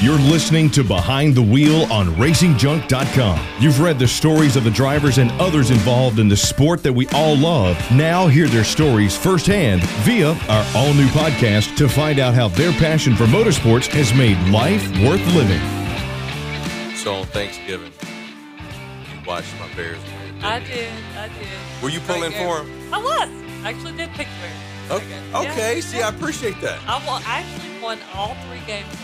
You're listening to Behind the Wheel on RacingJunk.com. You've read the stories of the drivers and others involved in the sport that we all love. Now hear their stories firsthand via our all new podcast to find out how their passion for motorsports has made life worth living. So on Thanksgiving, you watched my Bears win. I didn't you? did. I did. Were you pulling for him? I was. I actually did pick the Bears. Okay. Yeah. okay. See, I appreciate that. I, won, I actually won all three games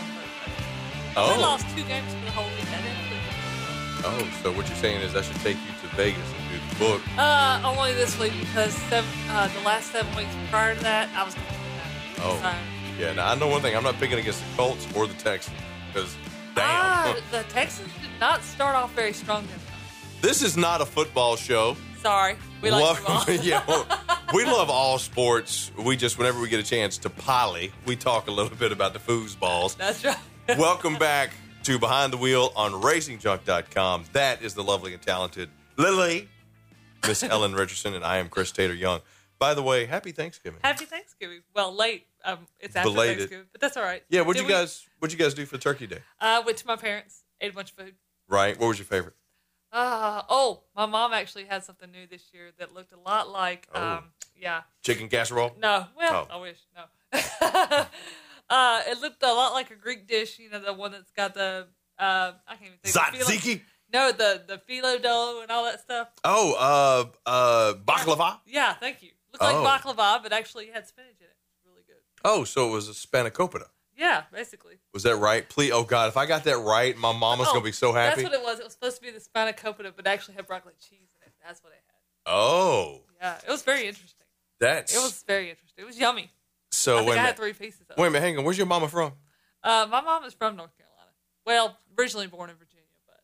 on Thursday. I Oh. lost two games for the whole week. I didn't. Oh, so what you're saying is I should take you to Vegas and do the book. Uh, only this week because seven, uh, the last seven weeks prior to that, I was going to do that. Oh. So, Yeah. Now I know one thing. I'm not picking against the Colts or the Texans because damn, Ah, the Texans did not start off very strong this this is not a football show. Sorry. We like Love- football. yeah, well, we love all sports. We just, whenever we get a chance to poly, we talk a little bit about the foosballs. That's right. Welcome back to Behind the Wheel on RacingJunk.com. That is the lovely and talented Lily, Miss Ellen Richardson, and I am Chris Tater Young. By the way, happy Thanksgiving. Happy Thanksgiving. Well, late. Um, it's after Belated. Thanksgiving, but that's all right. Yeah, what'd Did you we- guys what'd you guys do for Turkey Day? Uh, went to my parents, ate a bunch of food. Right? What was your favorite? Uh, oh, my mom actually had something new this year that looked a lot like, Oh. um, yeah, Chicken casserole? no, well, Oh. I wish, no. uh, it looked a lot like a Greek dish, you know, the one that's got the, uh, I can't even think the phyllo- Tzatziki? No, the, the phyllo dough and all that stuff. Oh, uh uh baklava? Yeah, thank you. Looked Oh. like baklava, but actually had spinach in it. Really good. Oh, so it was a spanakopita. Yeah, basically. Was that right? Please oh god, if I got that right, my mama's Oh, gonna be so happy. That's what it was. It was supposed to be the spanakopita, but actually had broccoli cheese in it. That's what it had. oh. Yeah, it was very interesting. That's It was very interesting. It was yummy. So I wait a I had three pieces of. Wait a minute, hang on. Where's your mama from? Uh, my mom is from North Carolina. Well, originally born in Virginia, but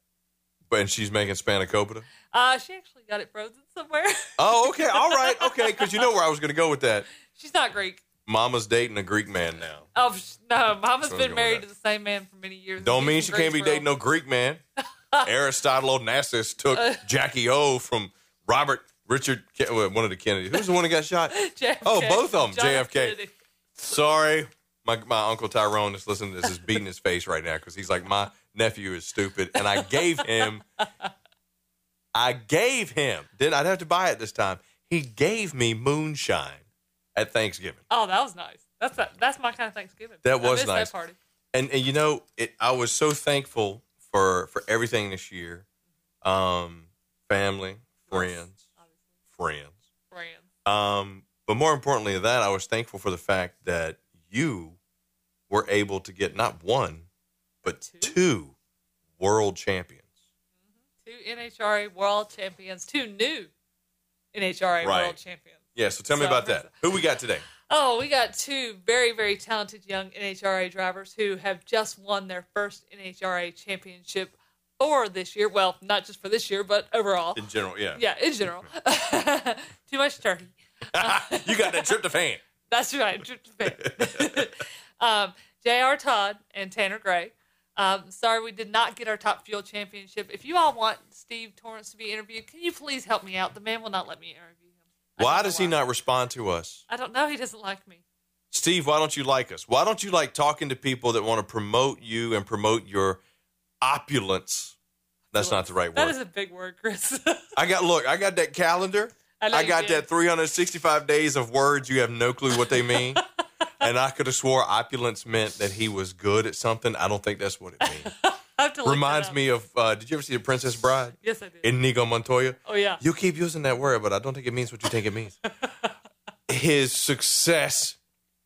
But and she's making spanakopita. uh, she actually got it frozen somewhere. Oh, okay, all right, okay, because you know where I was going to go with that. She's not Greek. Mama's dating a Greek man now. Oh sh- no, Mama's So been married to the same man for many years. Don't mean she can't be dating no Greek man. Aristotle Onassis took Uh. Jackie O from Robert Richard, one of the Kennedys. Who's the one that got shot? JFK. Oh, both of 'em, John F. JFK. Kennedy. Sorry, my my uncle Tyrone is listening to this is beating his face right now because he's like, my nephew is stupid, and I gave him, I gave him. Didn't I'd have to buy it this time? He gave me moonshine at Thanksgiving. Oh, that was nice. That's that, that's my kind of Thanksgiving. That was nice. That party. and, and you know it i was so thankful for for everything this year um family friends friends Friends. um but more importantly than that i was thankful for the fact that you were able to get not one but Two? two, world champions Two NHRA world champions. Two new NHRA Right. world champions. yeah so tell me So- about that who we got today Oh, we got two very, very talented young NHRA drivers who have just won their first NHRA championship for this year. Well, not just for this year, but overall. in general yeah Yeah, in general. Too much turkey. you got that tryptophan That's right. tryptophan. um, J.R. Todd and Tanner Gray. Um, sorry, we did not get our Top Fuel Championship. If you all want Steve Torrence to be interviewed, can you please help me out? The man will not let me interview him. I why does he not respond to us I don't know. He doesn't like me. Steve, why don't you like us? Why don't you like talking to people that want to promote you and promote your opulence? That's not the right That word. is a big word, Chris. I got look, I got that calendar. I I got that 365 days of words you have no clue what they mean. and I could have swore opulence meant that he was good at something. I don't think that's what it means. I have to look Reminds me of uh, did you ever see The Princess Bride? Yes, I did. Inigo Montoya. oh yeah. You keep using that word, but I don't think it means what you think it means. His success,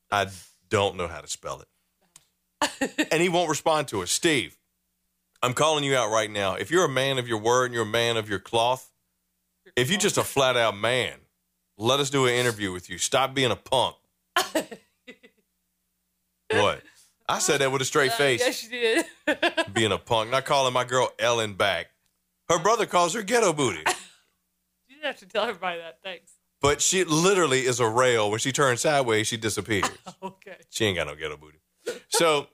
I don't know how to spell it. and he won't respond to us. Steve, I'm calling you out right now. If you're a man of your word and you're a man of your cloth, if you're just a flat out man, let us do an interview with you. Stop being a punk. what? I said that with a straight uh, face. Yes, you did. Being a punk. Not calling my girl Ellen back. Her brother calls her ghetto booty. you didn't have to tell everybody that. Thanks. But she literally is a rail. When she turns sideways, she disappears. Okay. she ain't got no ghetto booty. So,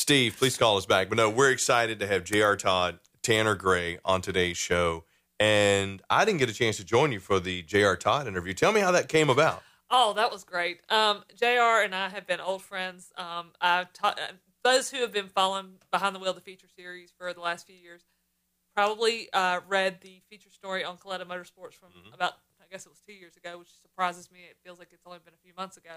Steve, please call us back. But no, we're excited to have J.R. Todd, Tanner Gray on today's show. And I didn't get a chance to join you for the J.R. Todd interview. Tell me how that came about. Oh, that was great. Um, Jr. and I have been old friends. Um, I uh, those who have been following behind the wheel the feature series for the last few years probably uh, read the feature story on Kalitta Motorsports from Mm-hmm. about I guess it was two years ago, which surprises me. It feels like it's only been a few months ago.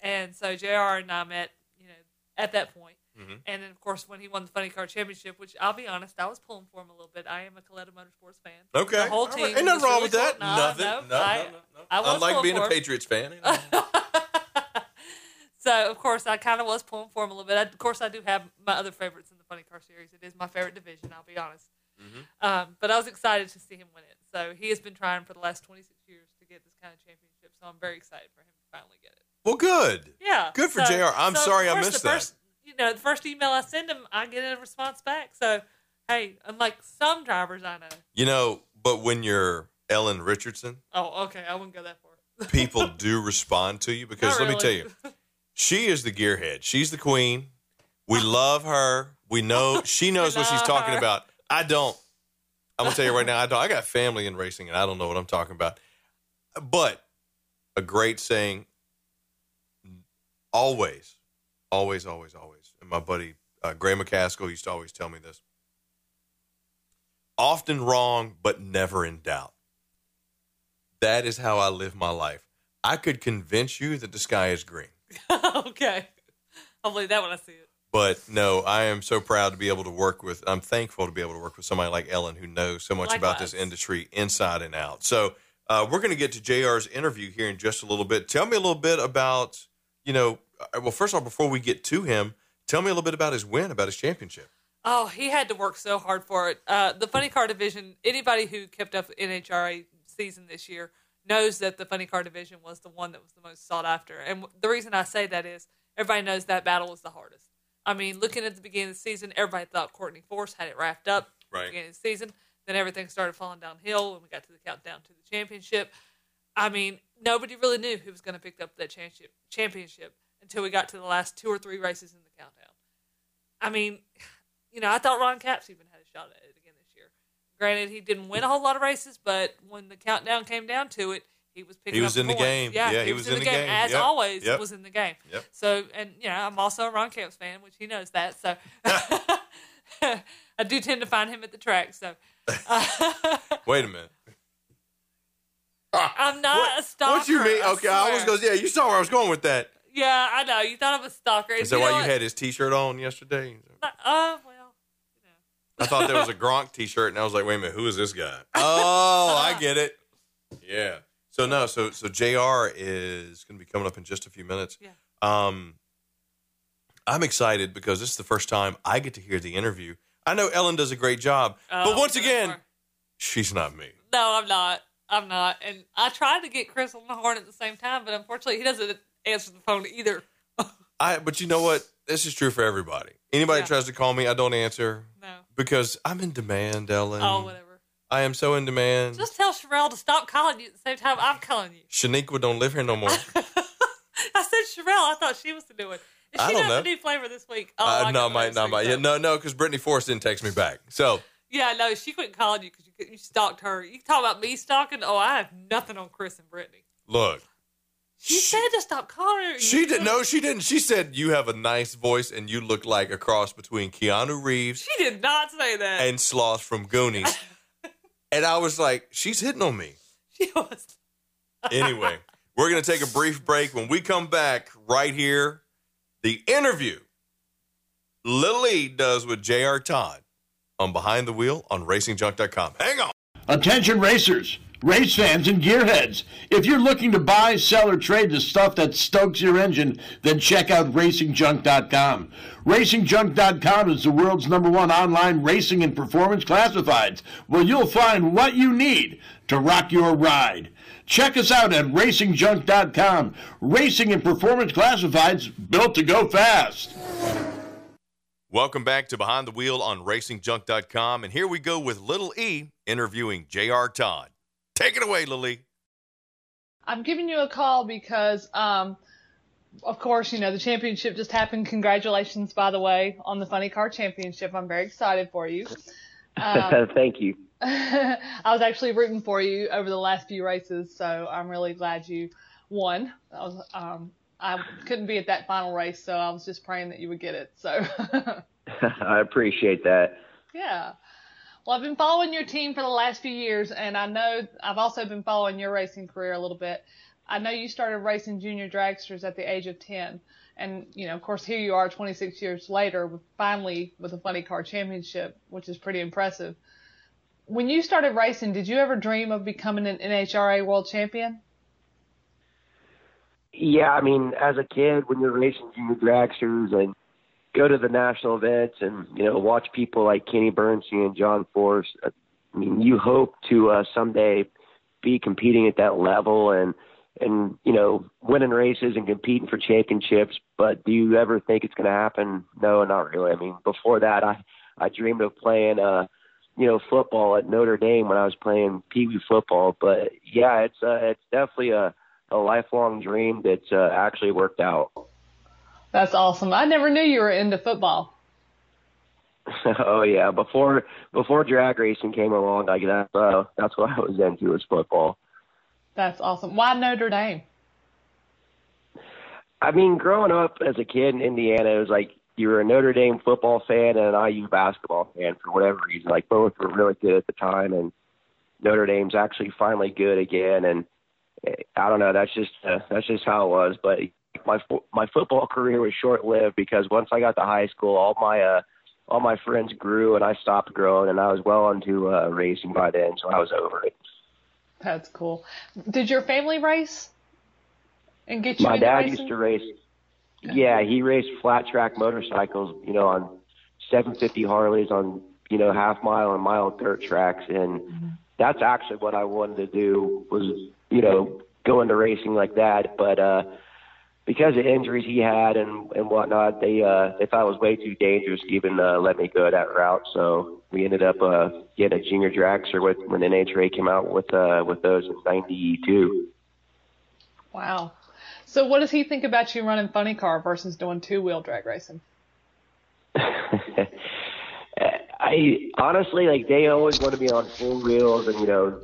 And so Jr. and I met, you know, at that point. Mhm. And then of course when he won the Funny Car Championship, which I'll be honest, I was pulling for him a little bit. I am a Kalitta Motorsports fan. Okay. the whole All right. team. Ain't nothing wrong really with that. No, nothing. no, no, I- no, no. I Unlike pulling being a. Patriots fan. you know. So of course I kind of was pulling for him a little bit. I, of course I do have my other favorites in the Funny Car series. It is my favorite division. I'll be honest. Mm-hmm. Um, but I was excited to see him win it. So he has been trying for the last 26 years to get this kind of championship. So I'm very excited for him to finally get it. Well, good. Yeah. Good for so- JR. I'm so, sorry I missed the that. First, you know, the first email I send him, I get a response back. So hey, unlike some drivers I know. You know, but when you're Ellen Richardson, Oh, okay. I wouldn't go that far. people do respond to you because Not let me tell you, she is the gearhead. She's the queen. We love her. We know she knows what she's talking her. about. I don't. I'm gonna tell you right now. I don't. I got family in racing, and I don't know what I'm talking about. But a great saying. Always, always, always, always. And my buddy uh, Gray McCaskill used to always tell me this. Often wrong, but never in doubt. That is how I live my life. I could convince you that the sky is green. okay. I'll believe that when I see it. But no, I am so proud to be able to work with. I'm thankful to be able to work with somebody like Ellen who knows so much about this industry inside and out. So uh, we're going to get to Jr's interview here in just a little bit. Tell me a little bit about, you know, uh, well, first of all, before we get to him, tell me a little bit about his win, about his championship. Oh, he had to work so hard for it. Uh, the funny car division. Anybody who kept up NHRA season this year knows that the funny car division was the one that was the most sought after. And the reason I say that is everybody knows that battle was the hardest. I mean, looking at the beginning of the season, everybody thought Courtney Force had it wrapped up. at the Right. beginning of the season. Then everything started falling downhill when we got to the countdown to the championship. I mean, nobody really knew who was going to pick up that championship championship until we got to the last two or three races in the countdown. I mean, you know, I thought Ron Capps even had a shot at it again this year. Granted, he didn't win a whole lot of races, but when the countdown came down to it, he was picking. Up. He was in the points. game. Yeah, Yeah, he, was, in the game, as Yep. always. Yep. Was in the game. Yep. So, and you know, I'm also a Ron Capps fan, which he knows that. So, I do tend to find him at the track. So, uh, Wait a minute. I'm not a stalker. What you mean? I Okay, I was swear. going. Yeah, you saw where I was going with that. Yeah, I know. You thought I'm a stalker. Is that why you what? had his T-shirt on yesterday? Uh, well, you know. I thought there was a Gronk T-shirt, and I was like, "Wait a minute, who is this guy?" Oh, I get it. Yeah. So no, so so Jr. is going to be coming up in just a few minutes. Yeah. Um, I'm excited because this is the first time I get to hear the interview. I know Ellen does a great job, but Oh, once again, she's not me. no, I'm not. I'm not. And I tried to get Chris on the horn at the same time, but unfortunately, he doesn't answer the phone either. I. But you know what? This is true for everybody. Anybody Yeah. tries to call me, I don't answer No. because I'm in demand, Ellen. Oh, whatever. I am so in demand. Just tell Sherelle to stop calling you at the same time I'm calling you. Shaniqua don't live here no more. I said Sherelle. I thought she was to do it. Is I she don't know. the new flavor this week? Oh, uh, I no, might not, might. Yeah, no, no, because Brittany Force didn't text me back. So Yeah, no, she quit calling you because you, stalked her. You talk about me stalking? Oh, I have nothing on Chris and Brittany. look, She, She- said to stop calling her. she didn't. No, she didn't. She said you have a nice voice and you look like a cross between Keanu Reeves She did not say that. and Sloth from Goonies. and I was like, she's hitting on me. she was. Anyway, we're gonna take a brief break. When we come back, right here, the interview Lil E does with J.R. Todd on Behind the Wheel on RacingJunk.com. Hang on. Attention racers, race fans, and gearheads. If you're looking to buy, sell, or trade the stuff that stokes your engine, then check out RacingJunk.com. RacingJunk.com is the world's number one online racing and performance classifieds, where you'll find what you need to rock your ride. Check us out at RacingJunk.com. Racing and performance classifieds built to go fast. Welcome back to Behind the Wheel on RacingJunk.com. And here we go with Little E interviewing J.R. Todd. Take it away, Lily. I'm giving you a call because, um, of course, you know, the championship just happened. Congratulations, by the way, on the Funny Car Championship. I'm very excited for you. Um, Thank you. I was actually rooting for you over the last few races, so I'm really glad you won. That was, um, I couldn't be at that final race, so I was just praying that you would get it. So. I appreciate that. Yeah. Well, I've been following your team for the last few years, and I know I've also been following your racing career a little bit. I know you started racing junior dragsters at the age of 10. And, you know, of course, here you are 26 years later, with, finally with a funny car championship, which is pretty impressive. When you started racing, did you ever dream of becoming an NHRA world champion? Yeah, I mean, as a kid, when you're racing junior dragsters and go to the national events and you know watch people like Kenny Bernstein and John Force, I mean, you hope to uh, someday be competing at that level and and you know winning races and competing for championships. But do you ever think it's going to happen? No, not really. I mean, before that, I I dreamed of playing uh you know football at Notre Dame when I was playing pee wee football. But yeah, it's uh, it's definitely a a lifelong dream that uh, actually worked out. That's awesome. I never knew you were into football. oh yeah, before before drag racing came along, like that uh, that's what I was into was football. That's awesome. Why Notre Dame? I mean, growing up as a kid in Indiana, it was like you were a Notre Dame football fan and an IU basketball fan for whatever reason. Like both were really good at the time, and Notre Dame's actually finally good again. And I don't know, that's just uh, that's just how it was. But my my football career was short lived because once I got to high school, all my uh, all my friends grew and I stopped growing, and I was well into uh, racing by then, so I was over it. That's cool. Did your family race and get you My dad racing? used to race. Yeah, he raced flat track motorcycles, you know, on 750 Harleys on, you know, half mile and mile dirt tracks. And that's actually what I wanted to do was, you know, go into racing like that. But, uh, because of injuries he had and, and whatnot, they, uh, they thought it was way too dangerous to even, uh, let me go that route. So we ended up, uh, getting a junior dragster with, when NHRA came out with, uh, with those in 92. Wow. So what does he think about you running funny car versus doing two wheel drag racing? I honestly like they always want to be on full wheels and you know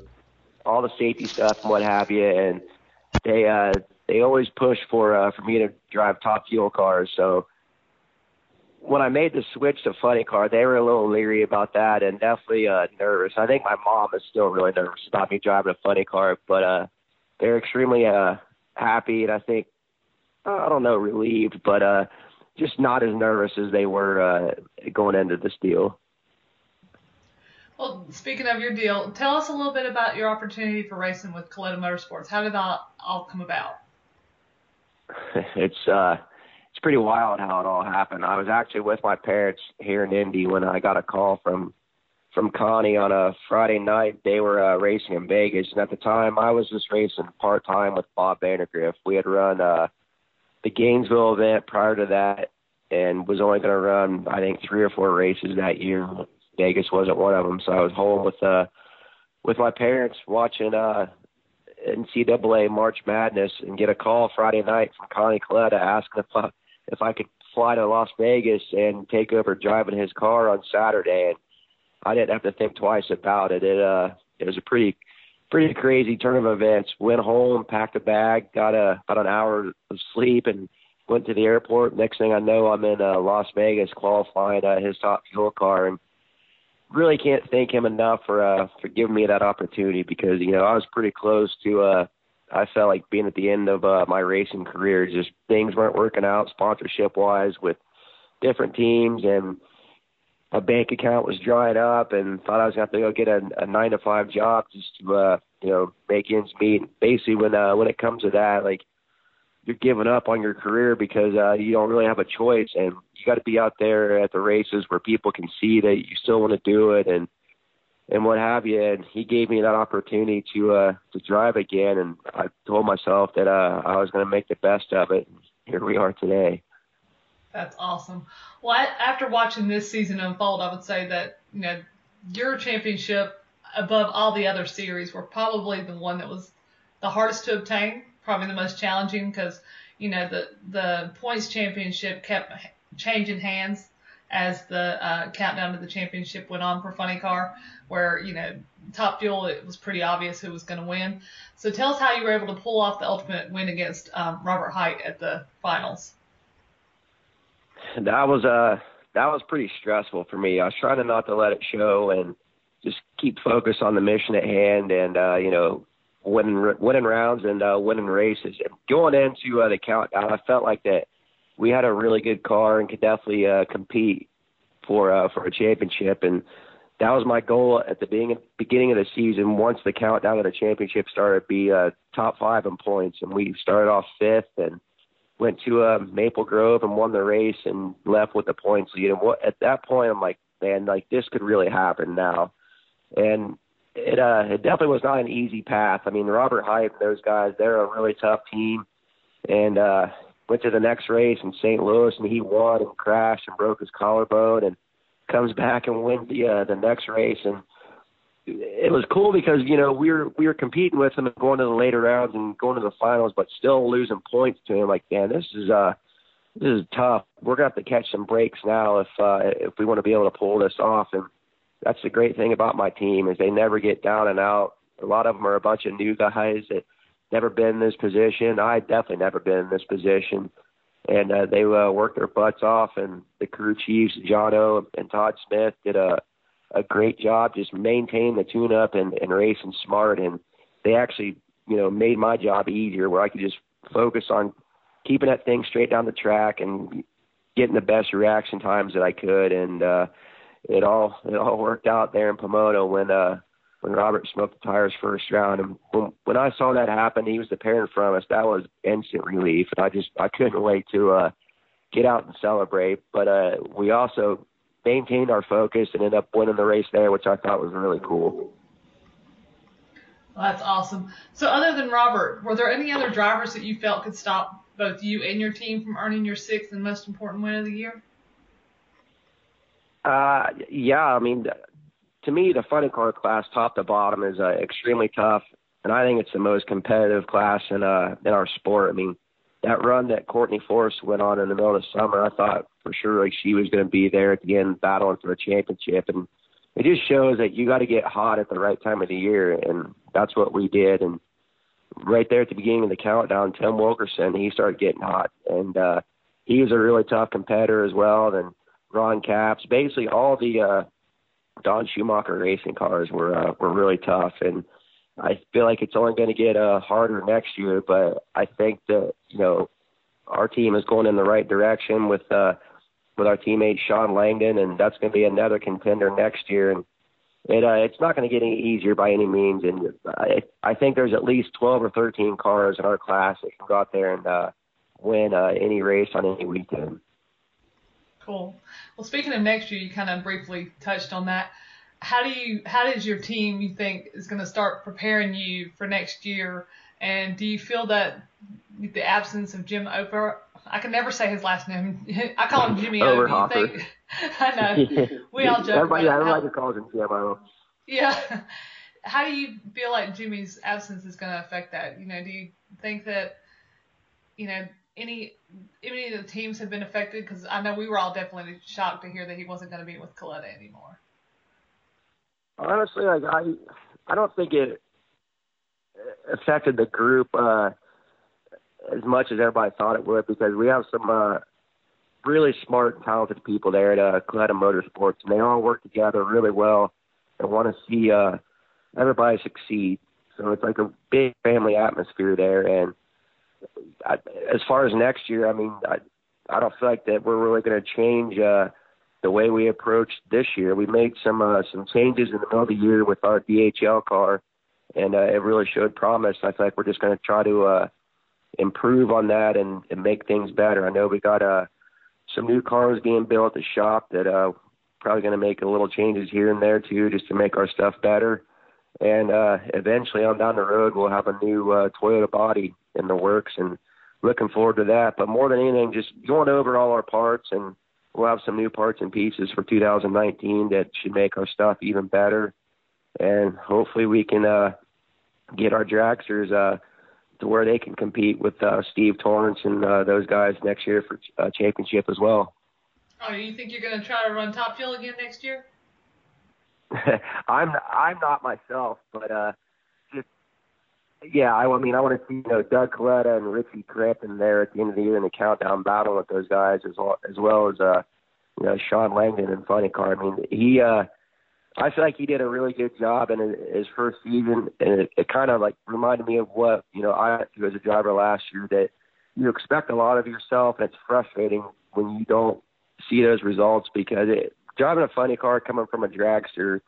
all the safety stuff and what have you, and they uh they always push for uh for me to drive top fuel cars. So when I made the switch to funny car, they were a little leery about that and definitely uh nervous. I think my mom is still really nervous about me driving a funny car, but uh they're extremely uh happy and I think I don't know relieved, but uh just not as nervous as they were uh going into this deal. Well, speaking of your deal, tell us a little bit about your opportunity for racing with Kalitta Motorsports. How did that all come about? it's uh it's pretty wild how it all happened. I was actually with my parents here in Indy when I got a call from from Connie on a Friday night. They were uh, racing in Vegas, and at the time I was just racing part time with Bob Vandergriff. We had run uh the Gainesville event prior to that, and was only going to run I think three or four races that year. Vegas wasn't one of them, so I was home with uh with my parents watching uh NCAA March Madness and get a call Friday night from Connie Kalitta asking if I, if I could fly to Las Vegas and take over driving his car on Saturday, and I didn't have to think twice about it. It uh it was a pretty pretty crazy turn of events. Went home, packed a bag, got a about an hour of sleep, and went to the airport. Next thing I know, I'm in uh, Las Vegas qualifying uh, his top fuel car, and really can't thank him enough for uh for giving me that opportunity because you know I was pretty close to uh I felt like being at the end of uh my racing career just things weren't working out sponsorship wise with different teams and my bank account was drying up and thought I was gonna have to go get a, a nine to five job just to uh you know make ends meet. Basically when uh when it comes to that like you're giving up on your career because uh you don't really have a choice and you got to be out there at the races where people can see that you still want to do it and and what have you. And he gave me that opportunity to uh to drive again and I told myself that uh I was going to make the best of it. And here we are today. That's awesome. Well, I, after watching this season unfold, I would say that you know your championship above all the other series were probably the one that was the hardest to obtain, probably the most challenging because you know the the points championship kept changing hands as the uh, countdown to the championship went on for Funny Car, where you know Top Fuel it was pretty obvious who was going to win. So tell us how you were able to pull off the ultimate win against um, Robert Hight at the finals. That was uh that was pretty stressful for me. I was trying to not to let it show and just keep focused on the mission at hand and uh, you know winning winning rounds and uh, winning races. And going into uh, the countdown, I felt like that we had a really good car and could definitely uh, compete for uh, for a championship. And that was my goal at the beginning beginning of the season. Once the countdown of the championship started, be uh, top five in points, and we started off fifth and went to uh, Maple Grove and won the race and left with the points lead. And what, at that point, I'm like, man, like this could really happen now. And it uh it definitely was not an easy path. I mean, Robert and those guys, they're a really tough team. And uh went to the next race in St. Louis and he won and crashed and broke his collarbone and comes back and wins the uh, the next race and it was cool because you know we were we were competing with him and going to the later rounds and going to the finals, but still losing points to him. Like, man, this is uh this is tough. We're gonna have to catch some breaks now if uh, if we want to be able to pull this off. And that's the great thing about my team is they never get down and out. A lot of them are a bunch of new guys that never been in this position. I definitely never been in this position, and uh, they uh, worked their butts off. And the crew chiefs, Jono and Todd Smith, did a a great job just maintaining the tune up and, and racing smart. And they actually, you know, made my job easier where I could just focus on keeping that thing straight down the track and getting the best reaction times that I could. And uh, it all it all worked out there in Pomona when uh when Robert smoked the tires first round. And when, when I saw that happen, he was the parent from us. That was instant relief, and I just I couldn't wait to uh, get out and celebrate. But uh, we also maintained our focus and ended up winning the race there, which I thought was really cool. Well, that's awesome. So, other than Robert, were there any other drivers that you felt could stop both you and your team from earning your sixth and most important win of the year? Uh, yeah, I mean, to me, the funny car class, top to bottom, is uh, extremely tough, and I think it's the most competitive class in uh in our sport. I mean, that run that Courtney Force went on in the middle of summer, I thought for sure like she was going to be there at the end, battling for a championship, and it just shows that you got to get hot at the right time of the year, and that's what we did. And right there at the beginning of the countdown, Tim Wilkerson, he started getting hot, and uh, he was a really tough competitor as well. And Ron Capps, basically all the uh, Don Schumacher racing cars were uh, were really tough, and I feel like it's only going to get uh, harder next year. But I think that you know our team is going in the right direction with uh, with our teammate Shawn Langdon, and that's going to be another contender next year. And it uh, it's not going to get any easier by any means. And I I think there's at least 12 or 13 cars in our class that can go out there and uh, win uh, any race on any weekend. Cool. Well, speaking of next year, you kind of briefly touched on that. How do you, how does your team, you think, is going to start preparing you for next year? And do you feel that the absence of Jim Oper, I can never say his last name. I call him Jimmy O. Do you? I know. We all joke. everybody, about everybody how, calls him GMO. Yeah. How do you feel like Jimmy's absence is going to affect that? You know, do you think that, you know, any any of the teams have been affected? Because I know we were all definitely shocked to hear that he wasn't going to be with Kalitta anymore. Honestly, like I, I don't think it affected the group uh, as much as everybody thought it would because we have some uh, really smart and talented people there at uh, Kalitta Motorsports, and they all work together really well and want to see uh, everybody succeed. So it's like a big family atmosphere there, and I, as far as next year, I mean, I I don't feel like that we're really going to change uh, the way we approach this year. We made some uh, some changes in the middle of the year with our DHL car, and uh, it really showed promise. I feel like we're just going to try to uh, improve on that and, and make things better. I know we got uh, some new cars being built at the shop that uh, probably going to make a little changes here and there too, just to make our stuff better. And uh, eventually, on down the road, we'll have a new uh, Toyota body in the works, and looking forward to that. But more than anything, just going over all our parts, and we'll have some new parts and pieces for 2019 that should make our stuff even better. And hopefully, we can uh, get our dragsters uh, to where they can compete with uh, Steve Torrence and uh, those guys next year for uh, championship as well. Oh, you think you're going to try to run Top Fuel again next year? I'm I'm not myself, but uh, just yeah. I, I mean, I want to see you know Doug Kalitta and Richie Crampton there at the end of the year in the countdown battle with those guys as well as well as uh, you know Shawn Langdon and Funny Car. I mean, he uh, I feel like he did a really good job in his first season, and it, it kind of like reminded me of what you know I through as a driver last year. That you expect a lot of yourself, and it's frustrating when you don't see those results because it, driving a funny car coming from a dragster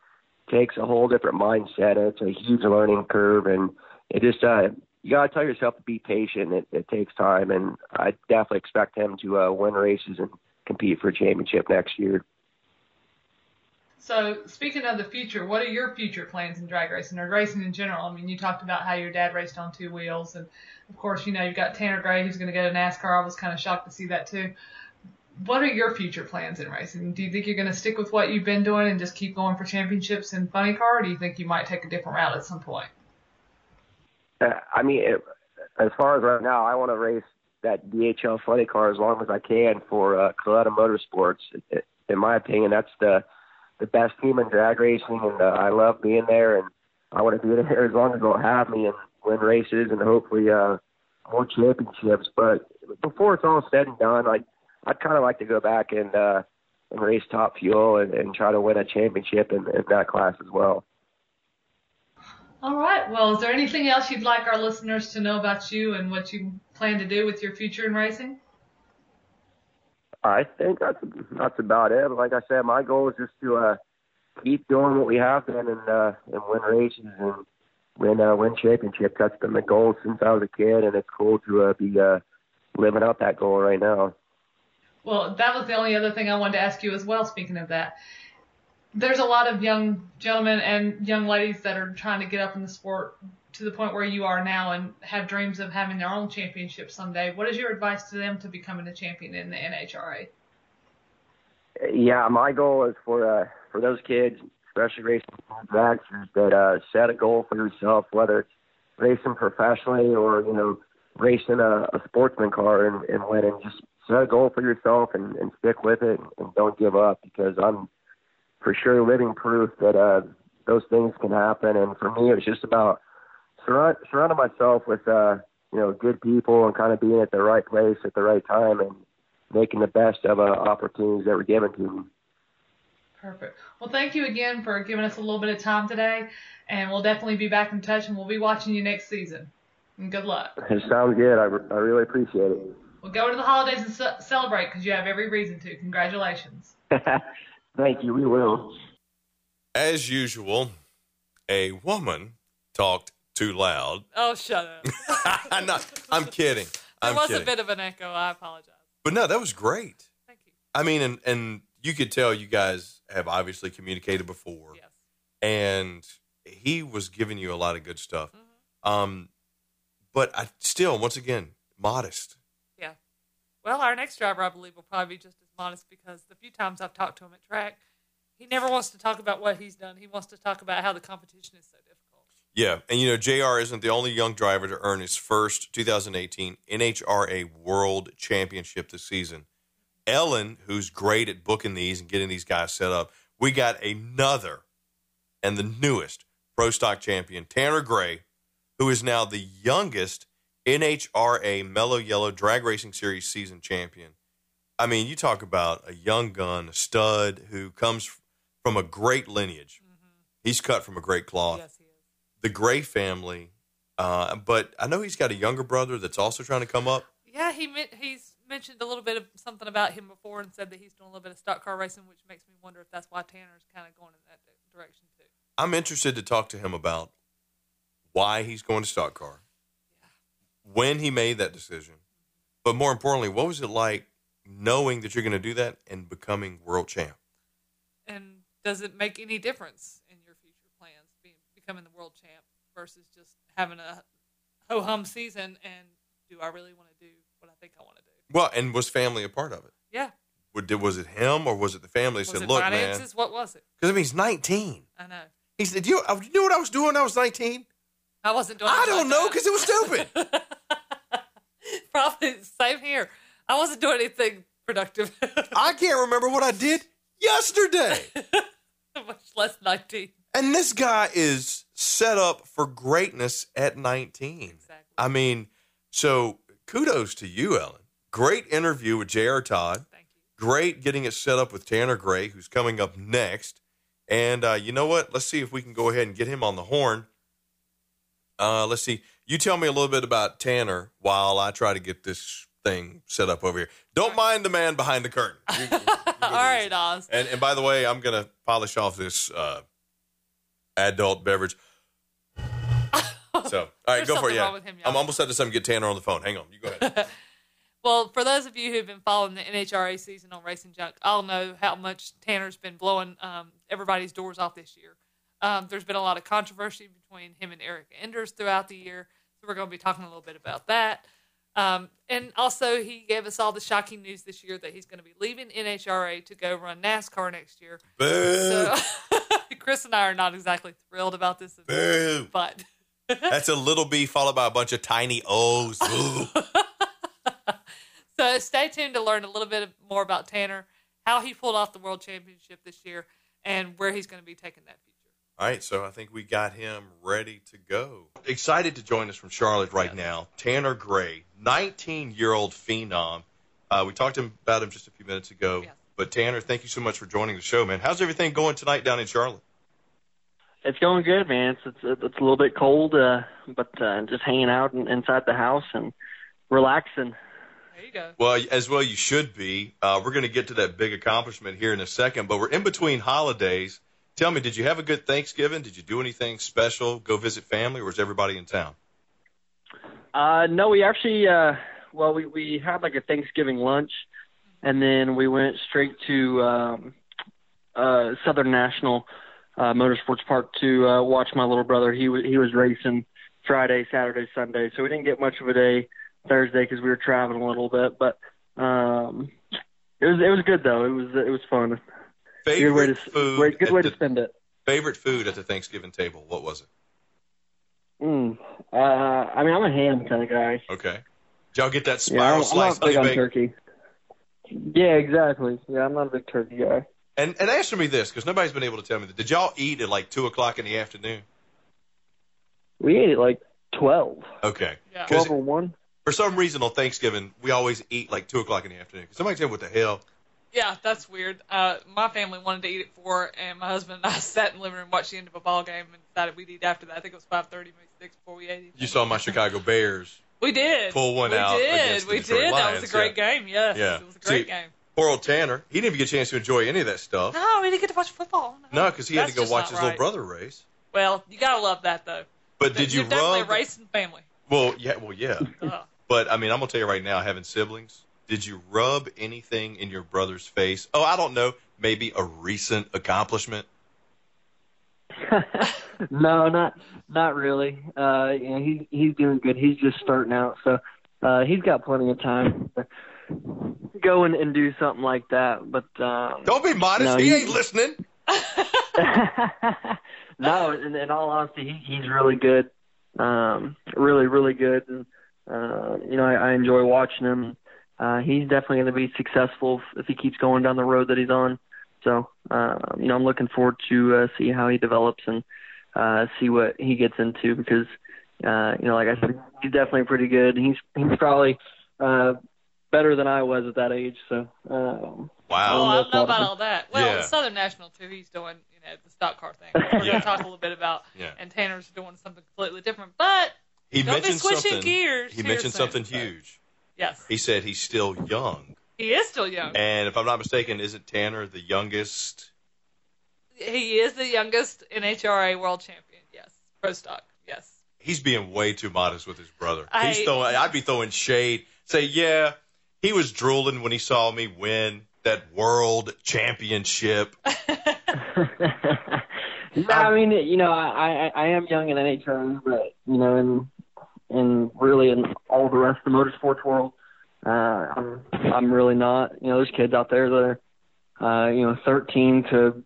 takes a whole different mindset. It's a huge learning curve, and it just uh, you got to tell yourself to be patient. It, it takes time, and I definitely expect him to uh, win races and compete for a championship next year. So, speaking of the future, what are your future plans in drag racing or racing in general? I mean, you talked about how your dad raced on two wheels, and of course, you know, you've got Tanner Gray who's going to go to NASCAR. I was kind of shocked to see that too. What are your future plans in racing? Do you think you're going to stick with what you've been doing and just keep going for championships in funny car, or do you think you might take a different route at some point? Uh, I mean, it, as far as right now, I want to race that DHL funny car as long as I can for uh, Kalitta Motorsports. It, it, in my opinion, that's the the best team in drag racing, and uh, I love being there. And I want to be there as long as they'll have me and win races and hopefully uh, more championships. But before it's all said and done, like I'd kind of like to go back and uh, and race Top Fuel and, and try to win a championship in, in that class as well. All right. Well, is there anything else you'd like our listeners to know about you and what you plan to do with your future in racing? I think that's that's about it. But like I said, my goal is just to uh, keep doing what we have been and uh, and win races and win uh, win championships. That's been the goal since I was a kid, and it's cool to uh, be uh, living out that goal right now. Well, that was the only other thing I wanted to ask you as well. Speaking of that, there's a lot of young gentlemen and young ladies that are trying to get up in the sport to the point where you are now and have dreams of having their own championship someday. What is your advice to them to becoming a champion in the NHRA? Yeah, my goal is for uh, for those kids, especially racing dragsters, that uh, set a goal for yourself, whether it's racing professionally or you know racing a, a sportsman car and, and winning. Just set a goal for yourself and, and stick with it and don't give up because I'm for sure living proof that uh, those things can happen. And for me, it was just about surround, surrounding myself with uh, you know good people and kind of being at the right place at the right time and making the best of uh, opportunities that were given to me. Perfect. Well, thank you again for giving us a little bit of time today, and we'll definitely be back in touch, and we'll be watching you next season. And good luck. It sounds good. I, I really appreciate it. Well, go to the holidays and ce- celebrate because you have every reason to. Congratulations. Thank you. We will. As usual, a woman talked too loud. Oh, shut up. I'm not. I'm kidding. There I'm was kidding. a bit of an echo. I apologize. but no, that was great. Thank you. I mean, and and you could tell you guys have obviously communicated before, Yes. and he was giving you a lot of good stuff. Mm-hmm. Um, but I still, once again, modest. Well, our next driver, I believe, will probably be just as modest because the few times I've talked to him at track, he never wants to talk about what he's done. He wants to talk about how the competition is so difficult. Yeah, and you know, Jr. isn't the only young driver to earn his first 2018 NHRA World Championship this season. Ellen, who's great at booking these and getting these guys set up, we got another and the newest pro stock champion, Tanner Gray, who is now the youngest NHRA Mello Yello Drag Racing Series season champion. I mean, you talk about a young gun, a stud who comes from a great lineage. He's cut from a great cloth Yes, he is. the Gray family. Uh, but I know he's got a younger brother that's also trying to come up. Yeah, he meant, he's mentioned a little bit of something about him before and said that he's doing a little bit of stock car racing, which makes me wonder if that's why Tanner's kind of going in that direction too. I'm interested to talk to him about why he's going to stock car, when he made that decision, but more importantly, what was it like knowing that you're going to do that and becoming world champ? And does it make any difference in your future plans, being becoming the world champ versus just having a ho hum season? And do I really want to do what I think I want to do? Well, and was family a part of it? Yeah. Was it him or was it the family Was said, it "Look, man"? What was it? Because I mean, he's 19. I know. He said, "You, oh, you know what I was doing when I was 19? I wasn't doing. I don't like know because it was stupid." Probably same here. I wasn't doing anything productive. I can't remember what I did yesterday. Much less 19. And this guy is set up for greatness at 19. Exactly. I mean, so kudos to you, Ellen. Great interview with J.R. Todd. Thank you. Great getting it set up with Tanner Gray, who's coming up next. And uh, you know what? Let's see if we can go ahead and get him on the horn. Uh, let's see. You tell me a little bit about Tanner while I try to get this thing set up over here. Don't mind the man behind the curtain. You- you- you All right. Oz. And, and by the way, I'm going to polish off this uh, adult beverage. So, all right, go for it. Yeah. him. I'm almost at something. Get Tanner on the phone. Hang on. You go ahead. Well, for those of you who've been following the NHRA season on Racing Junk, I'll know how much Tanner's been blowing um, everybody's doors off this year. Um, there's been a lot of controversy between him and Erica Enders throughout the year, so we're going to be talking a little bit about that. Um, and also, he gave us all the shocking news this year that he's going to be leaving NHRA to go run NASCAR next year. Boo. So, Chris and I are not exactly thrilled about this, Boo. but That's a little B followed by a bunch of tiny O's. So stay tuned to learn a little bit more about Tanner, how he pulled off the world championship this year, and where he's going to be taking that future. All right, so I think we got him ready to go. Excited to join us from Charlotte right now, Tanner Gray, 19 year old phenom. Uh, we talked to him about him just a few minutes ago. Yes. But Tanner, thank you so much for joining the show, man. How's everything going tonight down in Charlotte? It's going good, man. It's it's, it's a little bit cold, uh, but uh, just hanging out in, inside the house and relaxing. There you go. Well, as well you should be. Uh, we're going to get to that big accomplishment here in a second, but we're in between holidays. Tell me, did you have a good Thanksgiving? Did you do anything special? Go visit family, or was everybody in town? Uh, no, we actually, uh, well, we we had like a Thanksgiving lunch, and then we went straight to um, uh, Southern National uh, Motorsports Park to uh, watch my little brother. He was he was racing Friday, Saturday, Sunday, so we didn't get much of a day Thursday because we were traveling a little bit, but um, it was it was good though. It was it was fun. Good way Favorite to food? great, good at way the- to spend it. Favorite food at the Thanksgiving table? What was it? Mm. Uh, I mean, I'm a ham kind of guy. Okay. Did y'all get that spiral I'm, I'm not big on turkey. Yeah, exactly. Yeah, I'm not a big turkey guy. And and answer me this, because nobody's been able to tell me that. Did y'all eat at like two o'clock in the afternoon? We ate at like twelve. Okay. Yeah. 'Cause Twelve or one. for some reason on Thanksgiving we always eat like two o'clock in the afternoon. 'Cause somebody tell me "What the hell?" Yeah, that's weird. Uh, my family wanted to eat at four, and my husband and I sat in the living room, watched the end of a ball game, and decided we'd eat after that. I think it was five thirty, maybe six before we ate. You saw my Chicago Bears. We did. pull one out. we out did. against the we Detroit did. that was a great game. Yes. Yeah. It was a great See- game. Poor old Tanner. He didn't even get a chance to enjoy any of that stuff. No, he didn't get to watch football. No, because he had to go watch his right. little brother race. Well, you gotta love that though. But did you You're definitely rub? a racing family. Well, yeah, well, yeah. But I mean, I'm gonna tell you right now, having siblings, did you rub anything in your brother's face? Oh, I don't know. Maybe a recent accomplishment. no, not not really. Uh, you know, he's he's doing good. He's just starting out, so uh, he's got plenty of time to go and, and do something like that. But um, Don't be modest. No, he you- ain't listening. no, in, in all honesty, he, he's really good. Um, really, really good. And uh, you know, I, I enjoy watching him. Uh, he's definitely going to be successful if, if he keeps going down the road that he's on. So, uh, you know, I'm looking forward to uh, see how he develops and uh, see what he gets into because, uh, you know, like I said, he's definitely pretty good. He's he's probably uh, better than I was at that age. So, um, Oh, Wow. I Um, don't know about all that. Well, Yeah. Southern National too. He's doing, you know, the stock car thing. We're Yeah. going to talk a little bit about. Yeah. And Tanner's doing something completely different. But He don't be mentioned switching something. gears. He here mentioned soon, something so- huge. Yes, He said he's still young. he is still young. And if I'm not mistaken, isn't Tanner the youngest? He is the youngest NHRA world champion. Yes, pro stock. Yes. He's being way too modest with his brother. I- He's throwing. I'd be throwing shade. Say, yeah, he was drooling when he saw me win that world championship. no, I mean, you know, I, I I am young in NHL, but you know, in in really in all the rest of the motorsports world, uh, I'm I'm really not. You know, there's kids out there that are, uh, you know, 13 to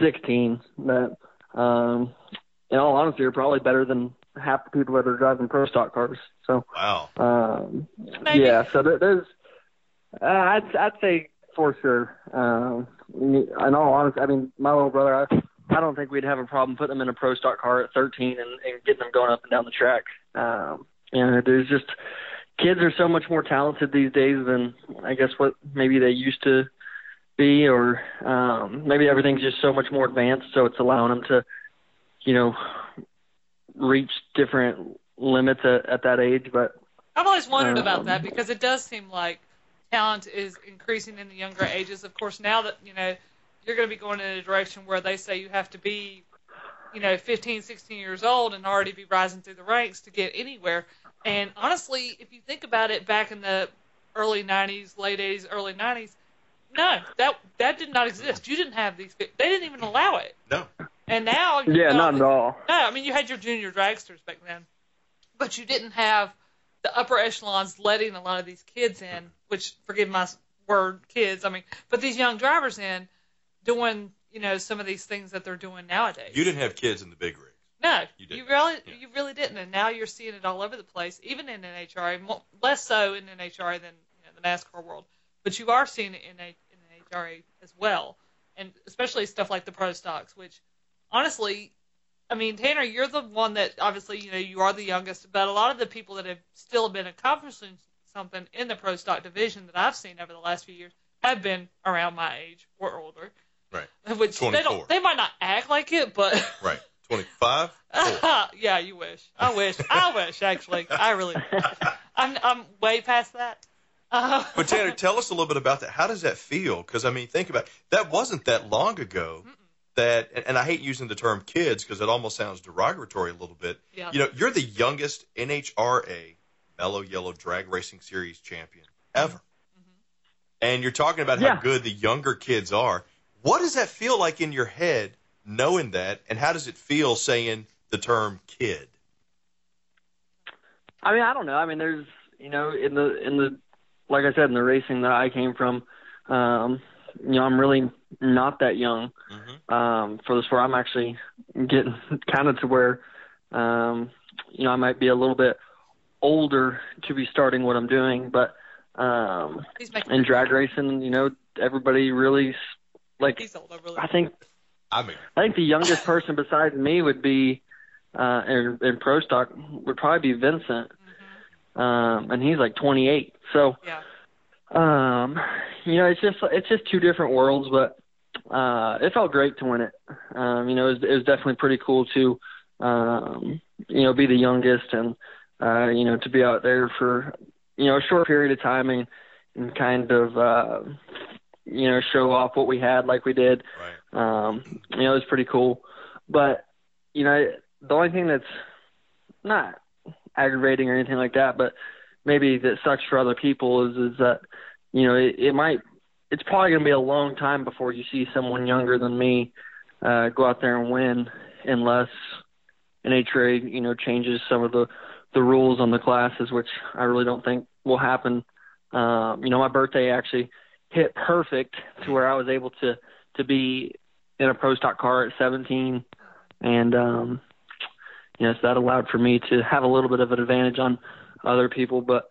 16 that, um, in all honesty, are probably better than half the people that are driving pro stock cars. So, Wow. um, Maybe. yeah, so there, there's Uh, I'd I'd say for sure. Um, in all honesty, I mean, my little brother, I, I don't think we'd have a problem putting him in a pro stock car at 13 and, and getting them going up and down the track. Um, and there's just kids are so much more talented these days than I guess what maybe they used to be, or um, maybe everything's just so much more advanced, so it's allowing them to, you know, reach different limits at, at that age. But I've always wondered about Um, that because it does seem like talent is increasing in the younger ages. Of course, now that you know you're going to be going in a direction where they say you have to be, you know, 15, 16 years old and already be rising through the ranks to get anywhere. And honestly, if you think about it, back in the early 90s, late 80s, early 90s, no, that that did not exist. You didn't have these. They didn't even allow it. No. And now, you yeah, got not at all. no, I mean you had your junior dragsters back then, but you didn't have the upper echelons letting a lot of these kids in. Which, forgive my word, kids. I mean, but these young drivers in doing you know some of these things that they're doing nowadays. You didn't have kids in the big rigs. No, You didn't. really, Yeah. you really didn't, and now you're seeing it all over the place, even in NHRA, less so in NHRA than you know, the NASCAR world, but you are seeing it in a in NHRA as well, and especially stuff like the pro stocks, which honestly, I mean, Tanner, you're the one that obviously you know you are the youngest, but a lot of the people that have still been accomplishing something in the pro stock division that I've seen over the last few years have been around my age or older. Right. Which they 24. don't, they might not act like it, but Right. 25? yeah, you wish. I wish. I wish actually. I really. I'm I'm way past that. Uh, But Tanner, tell us a little bit about that. How does that feel? Because I mean, think about it. that. Wasn't that long ago that? And, and I hate using the term kids because it almost sounds derogatory a little bit. Yeah. You know, you're the youngest NHRA Mello Yello Drag Racing Series champion ever, and you're talking about Yeah. how good the younger kids are. What does that feel like in your head, knowing that, and how does it feel saying the term kid? I mean, I don't know. I mean, there's you know in the in the like I said in the racing that I came from, um, you know, I'm really not that young Mm-hmm. um, for the sport. I'm actually getting kind of to where, um, you know, I might be a little bit older to be starting what I'm doing, but um, he's in drag racing, you know, everybody really s- like. He's old. I really. I think I mean, I think the youngest person besides me would be uh in, in pro stock would probably be Vincent. Um and he's like 28. So Yeah. um you know it's just it's just two different worlds but uh it felt great to win it. Um you know it was, it was definitely pretty cool to um you know be the youngest and uh you know to be out there for you know a short period of time and, and kind of uh you know show off what we had like we did right. um, you know, it was pretty cool. But, you know, the only thing that's not aggravating or anything like that, but maybe that sucks for other people is is that, you know, it, it might it's probably gonna be a long time before you see someone younger than me uh go out there and win unless NHRA, you know, changes some of the the rules on the classes, which I really don't think will happen. Um, you know, my birthday actually hit perfect to where I was able to to be in a pro stock car at 17, and um, you know, so that allowed for me to have a little bit of an advantage on other people. But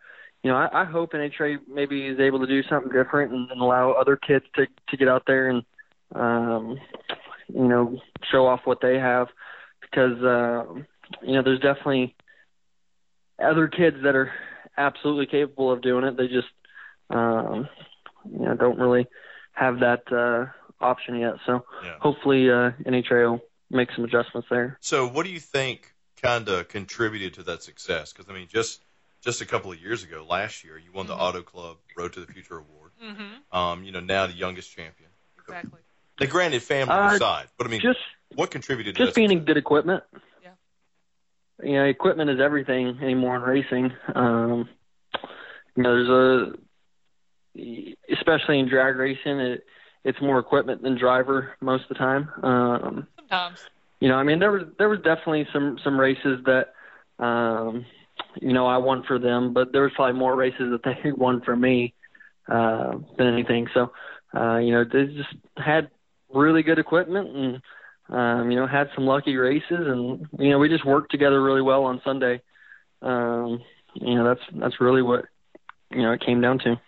you know, I, I hope NHRA maybe is able to do something different and, and allow other kids to to get out there and um, you know show off what they have because uh, you know there's definitely other kids that are absolutely capable of doing it. They just um, you know don't really have that uh, option yet. So Yeah. hopefully uh, NHRA will make some adjustments there. So, what do you think kind of contributed to that success? Because I mean, just just a couple of years ago, last year, you won the Auto Club Road to the Future Award. Mm-hmm. Um, you know, now the youngest champion. Exactly. The granted family Uh, aside, but I mean, Just what contributed to just that? being in good equipment. Yeah. You know, equipment is everything anymore in racing. Um, you know, there's a, especially in drag racing, it, it's more equipment than driver most of the time. Um, Sometimes. you know, I mean, there was there was definitely some some races that, um, you know, I won for them, but there was probably more races that they won for me uh, than anything. So, uh, you know, they just had really good equipment and, um, you know, had some lucky races, and you know, we just worked together really well on Sunday. Um, you know, that's that's really what you know it came down to.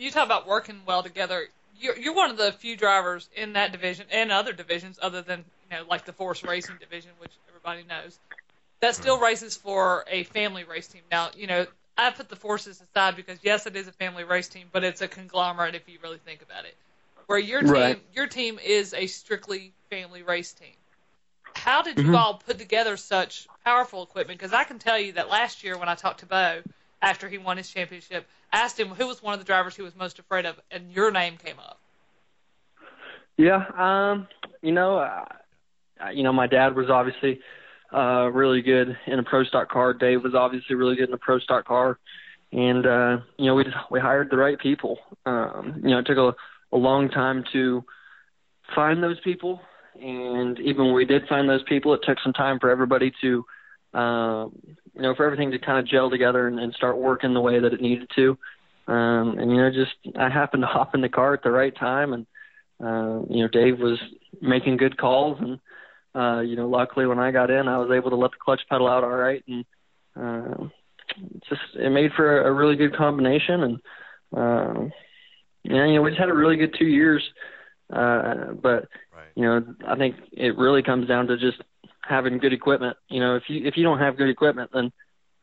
You talk about working well together. You're you're one of the few drivers in that division and other divisions, other than you know like the Force Racing division, which everybody knows, that still races for a family race team. Now, you know, I put the forces aside because yes, it is a family race team, but it's a conglomerate if you really think about it. Where your team, Right. your team is a strictly family race team. How did you Mhm. all put together such powerful equipment? Because I can tell you that last year when I talked to Bo after he won his championship, asked him who was one of the drivers he was most afraid of, and your name came up. Yeah, um, you know, uh, you know, my dad was obviously uh really good in a pro stock car. Dave was obviously really good in a pro stock car, and uh, you know, we we hired the right people. Um, you know, it took a, a long time to find those people, and even when we did find those people, it took some time for everybody to, um, you know, for everything to kind of gel together and, and start working the way that it needed to. Um, and you know, just I happened to hop in the car at the right time, and uh, you know, Dave was making good calls, and uh, you know, luckily when I got in, I was able to let the clutch pedal out all right, and uh, just it made for a really good combination, and uh, yeah, you know, we just had a really good two years, uh, but Right. you know, I think it really comes down to just having good equipment. You know, if you if you don't have good equipment, then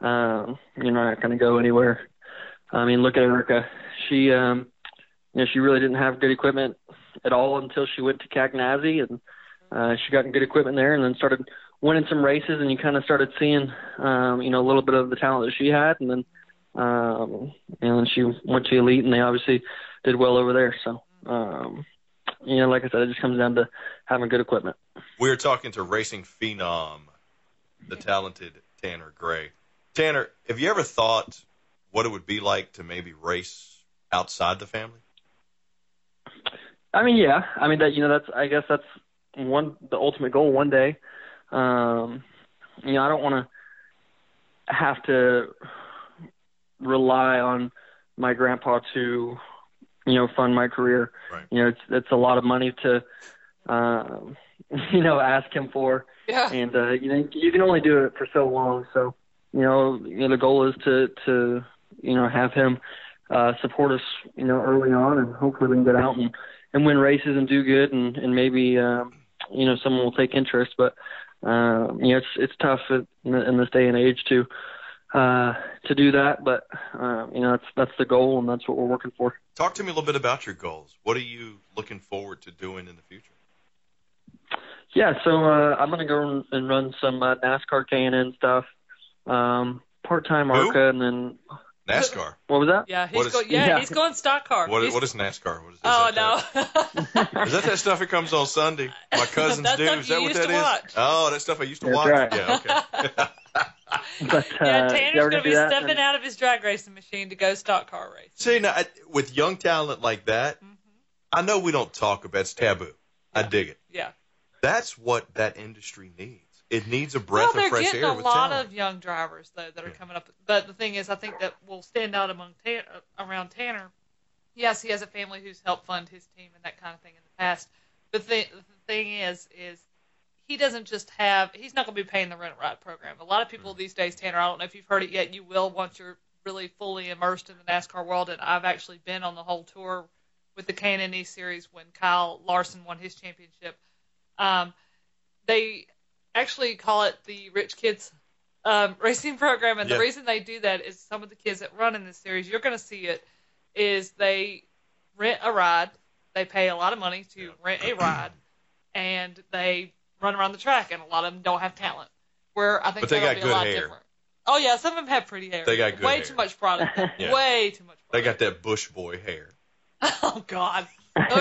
um, you're not going to go anywhere. I mean, look at Erica. She, um, you know, she really didn't have good equipment at all until she went to Cagnazzi, and uh, she got good equipment there, and then started winning some races, and you kind of started seeing, um, you know, a little bit of the talent that she had, and then, um, and then she went to Elite, and they obviously did well over there. So, um, you know, like I said, it just comes down to having good equipment. We are talking to racing phenom, the talented Tanner Gray. Tanner, have you ever thought what it would be like to maybe race outside the family? I mean, yeah. I mean that you know that's I guess that's one the ultimate goal one day. Um, you know, I don't want to have to rely on my grandpa to you know fund my career. Right. You know, it's it's a lot of money to um, you know ask him for, Yeah. and uh, you know you can only do it for so long. So you know, you know the goal is to to you know have him uh, support us you know early on, and hopefully we can get out and and win races and do good, and and maybe um, you know someone will take interest. But um, you know it's it's tough in, in this day and age to uh, to do that. But um, you know that's that's the goal, and that's what we're working for. Talk to me a little bit about your goals. What are you looking forward to doing in the future? Yeah, so uh, I'm gonna go and run some uh, NASCAR K&N stuff, um, part-time Who? ARCA, and then NASCAR. what was that? Yeah, he's What is- going. Yeah, Yeah. he's going stock car. What, what is NASCAR? What is, is oh no. is that that stuff that comes on Sunday? My cousins That do. stuff Is you that what used that to is? watch. Oh, that stuff I used to That's watch. right. Yeah, okay. But, uh, yeah, yeah, Tanner's we're going to be stepping and- out of his drag racing machine to go stock car race. See, now, I- with young talent like that, Mm-hmm. I know we don't talk about it's taboo. I dig it. Yeah. That's what that industry needs. It needs a breath well, they're of fresh getting air a with lot talent. of young drivers though that are Yeah. coming up. But the thing is, I think that will stand out among Tan- uh, around Tanner. Yes, he has a family who's helped fund his team and that kind of thing in the past. But the, the thing is, is he doesn't just have. He's not going to be paying the rent ride program. A lot of people these days, Tanner. I don't know if you've heard it yet. You will once you're really fully immersed in the NASCAR world. And I've actually been on the whole tour with the K&N series when Kyle Larson won his championship. Um, they actually call it the Rich Kids um, Racing Program, and Yeah. the reason they do that is some of the kids that run in this series, you're going to see it, is they rent a ride, they pay a lot of money to rent a ride, and they run around the track, and a lot of them don't have talent. Where I think But they got be a good lot hair. different. Oh yeah, some of them have pretty hair. They got good way hair. too much product. Yeah. Way too much. They got that Busch boy hair. Oh God.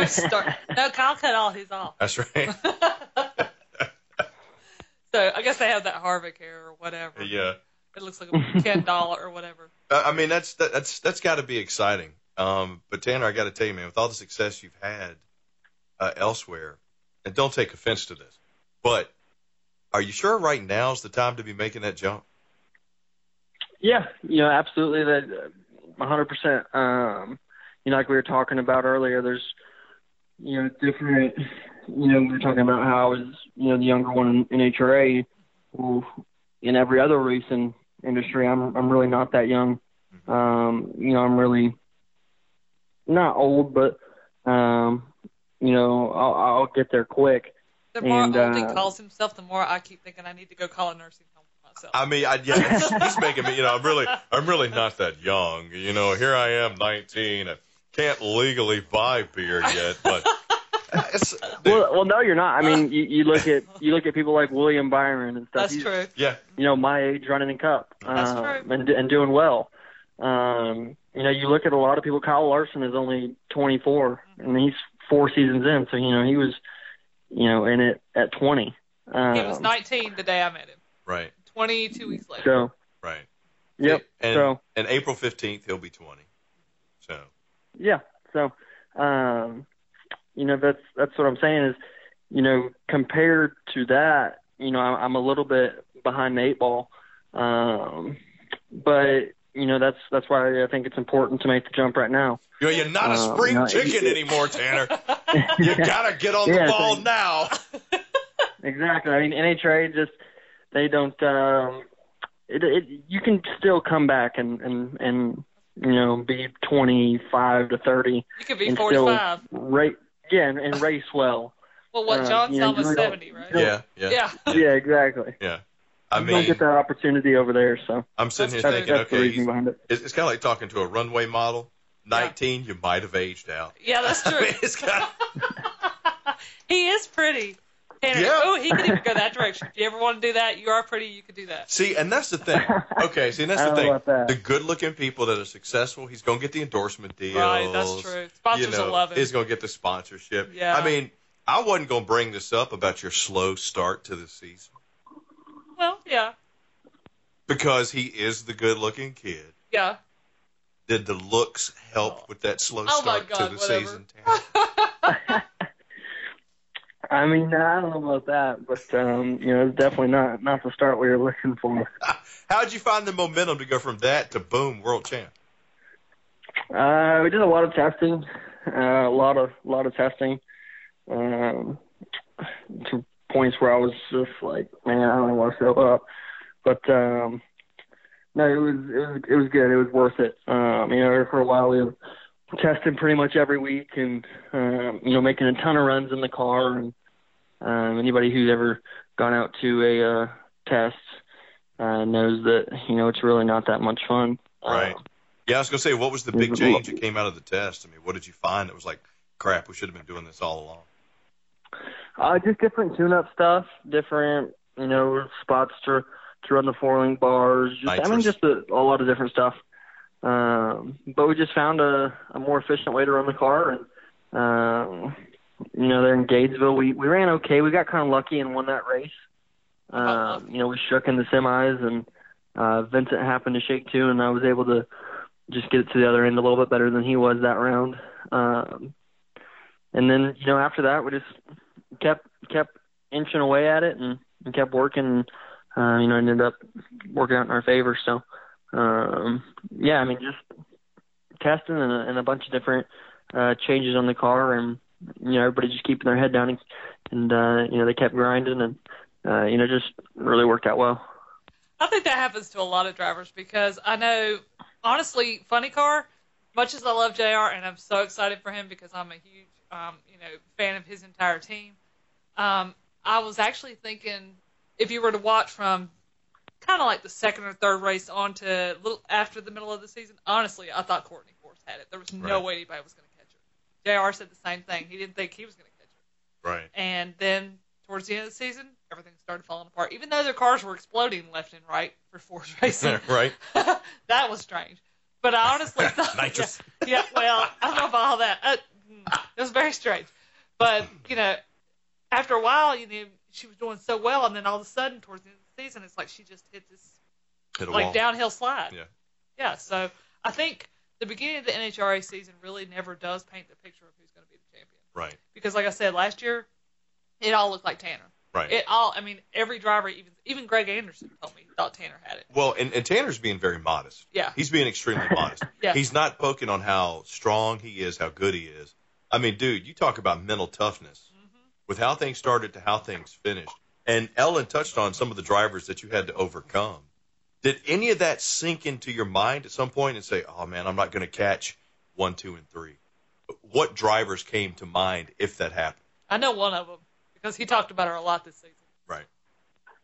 Start. No, Kyle cut all his off. That's right. So I guess they have that Harvick hair or whatever. yeah. It looks like a Ken dollar or whatever. I I mean, that's that, that's that's got to be exciting. Um, but Tanner, I got to tell you, man, with all the success you've had uh, elsewhere, and don't take offense to this, but are you sure right now is the time to be making that jump? Yeah, you know, absolutely. That, hundred percent. Um, you know, like we were talking about earlier, there's, you know, different. You know, we were talking about how I was, you know, the younger one in, in HRA. Well, in every other racing industry, I'm I'm really not that young. Um, you know, I'm really not old, but um, you know, I'll, I'll get there quick. The more And, old he uh, calls himself, the more I keep thinking I need to go call a nursing home for myself. I mean, I, yeah, he's, he's making me. You know, I'm really, I'm really not that young. You know, here I am, 19. I can't legally buy beer yet, but Well, well, no, you're not. I mean, you, you look at you look at people like William Byron and stuff. That's He's, true. yeah, You know, my age running in cup, That's uh, true. and and doing well. Um, you know, you look at a lot of people. Kyle Larson is only 24, and he's four seasons in. So you know, he was, you know, in it at 20. Um, He was 19 the day I met him. right, 22 weeks later. So, right. yep. And, so, and April 15th, he'll be 20. So, yeah. So, um, you know, that's that's what I'm saying is, you know, compared to that, you know, I'm, I'm a little bit behind the eight ball. Um, but you know, that's that's why I think it's important to make the jump right now. you know, you're not a Uh, spring no, chicken it- anymore, Tanner. You gotta get on the ball so- now. Exactly. I mean, NHRA just they don't. Um, it, it you can still come back and and and you know be 25 to 30 You could be and 45. still rate yeah and, and race well. Well, what, uh, John's you know, almost 70, right? Yeah, yeah, yeah. Yeah. Yeah, exactly. I you don't get that opportunity over there, so I'm sitting here That's that's, thinking, the okay, reason behind it. it's, it's kind of like talking to a runway model. 19, you might have aged out. Yeah, that's I true. mean, it's kind of, he is pretty. Tanner, Yeah. oh, he could even go that direction. If you ever want to do that, you are pretty, you could do that. see, and that's the thing. Okay, see, and that's I the thing. about that. The good-looking people that are successful, he's gonna get the endorsement deals. Right, that's true. Sponsors you know, will love him. He's gonna get the sponsorship. Yeah. I mean, I wasn't gonna bring this up about your slow start to the season Well, yeah, because he is the good-looking kid. yeah. Did the looks help with that slow Oh, my start God, to the whatever. season? Tanner? I mean, I don't know about that, but um, you know, it's definitely not not the start we were looking for. How'd you find the momentum to go from that to boom, world champ? Uh, we did a lot of testing, uh, a lot of lot of testing, um, to points where I was just like, man, I don't want to show up. But um, no, it was it was it was good. It was worth it. Um, you know, for a while we were testing pretty much every week, and um, you know, making a ton of runs in the car. And um, anybody who's ever gone out to a uh, test uh, knows that you know it's really not that much fun. Right. Um, Yeah, I was gonna say, what was the big change that came out of the test? I mean, what did you find that was like, crap, we should have been doing this all along? Uh, just different tune-up stuff, different you know spots to to run the four link bars. Just, I mean, just a, a lot of different stuff. Um, but we just found a, a more efficient way to run the car, and um, you know, there in Gainesville, we we ran okay. We got kind of lucky and won that race. Um, you know, we shook in the semis, and uh, Vincent happened to shake too, and I was able to just get it to the other end a little bit better than he was that round. Um, and then you know after that we just kept kept inching away at it and, and kept working. Uh, you know, ended up working out in our favor. So, um, yeah, I mean, just testing and a, and a bunch of different uh, changes on the car, and you know, everybody just keeping their head down, and, and uh, you know, they kept grinding, and uh, you know, just really worked out well. I think that happens to a lot of drivers because I know, honestly, Funny Car, much as I love JR and I'm so excited for him because I'm a huge, you know, fan of his entire team. Um, I was actually thinking if you were to watch from kind of like the second or third race on to little after the middle of the season, honestly, I thought Courtney Force had it. There was no Right. way anybody was going to catch her. JR said the same thing. He didn't think he was going to catch her. Right. And then towards the end of the season, everything started falling apart. Even though their cars were exploding left and right for Force Racing. right. that was strange. But I honestly thought, Nitrous. Yeah, yeah, well, I don't know about all that. Uh, it was very strange. But you know, after a while, you know, she was doing so well, and then all of a sudden, towards the end of the season, it's like she just hit this Hit like wall. downhill slide. Yeah. Yeah. So I think the beginning of the NHRA season really never does paint the picture of who's going to be the champion. Right. Because, like I said, last year, it all looked like Tanner. Right. It all. I mean, every driver, even even Greg Anderson told me he thought Tanner had it. well, and, and Tanner's being very modest. Yeah. He's being extremely modest. Yeah. He's not poking on how strong he is, how good he is. I mean, dude, you talk about mental toughness Mm-hmm. with how things started to how things finished. And Ellen touched on some of the drivers that you had to overcome. Did any of that sink into your mind at some point and say, "Oh man, I'm not going to catch one, two, and three? what drivers came to mind if that happened? I know one of them because he talked about her a lot this season. Right.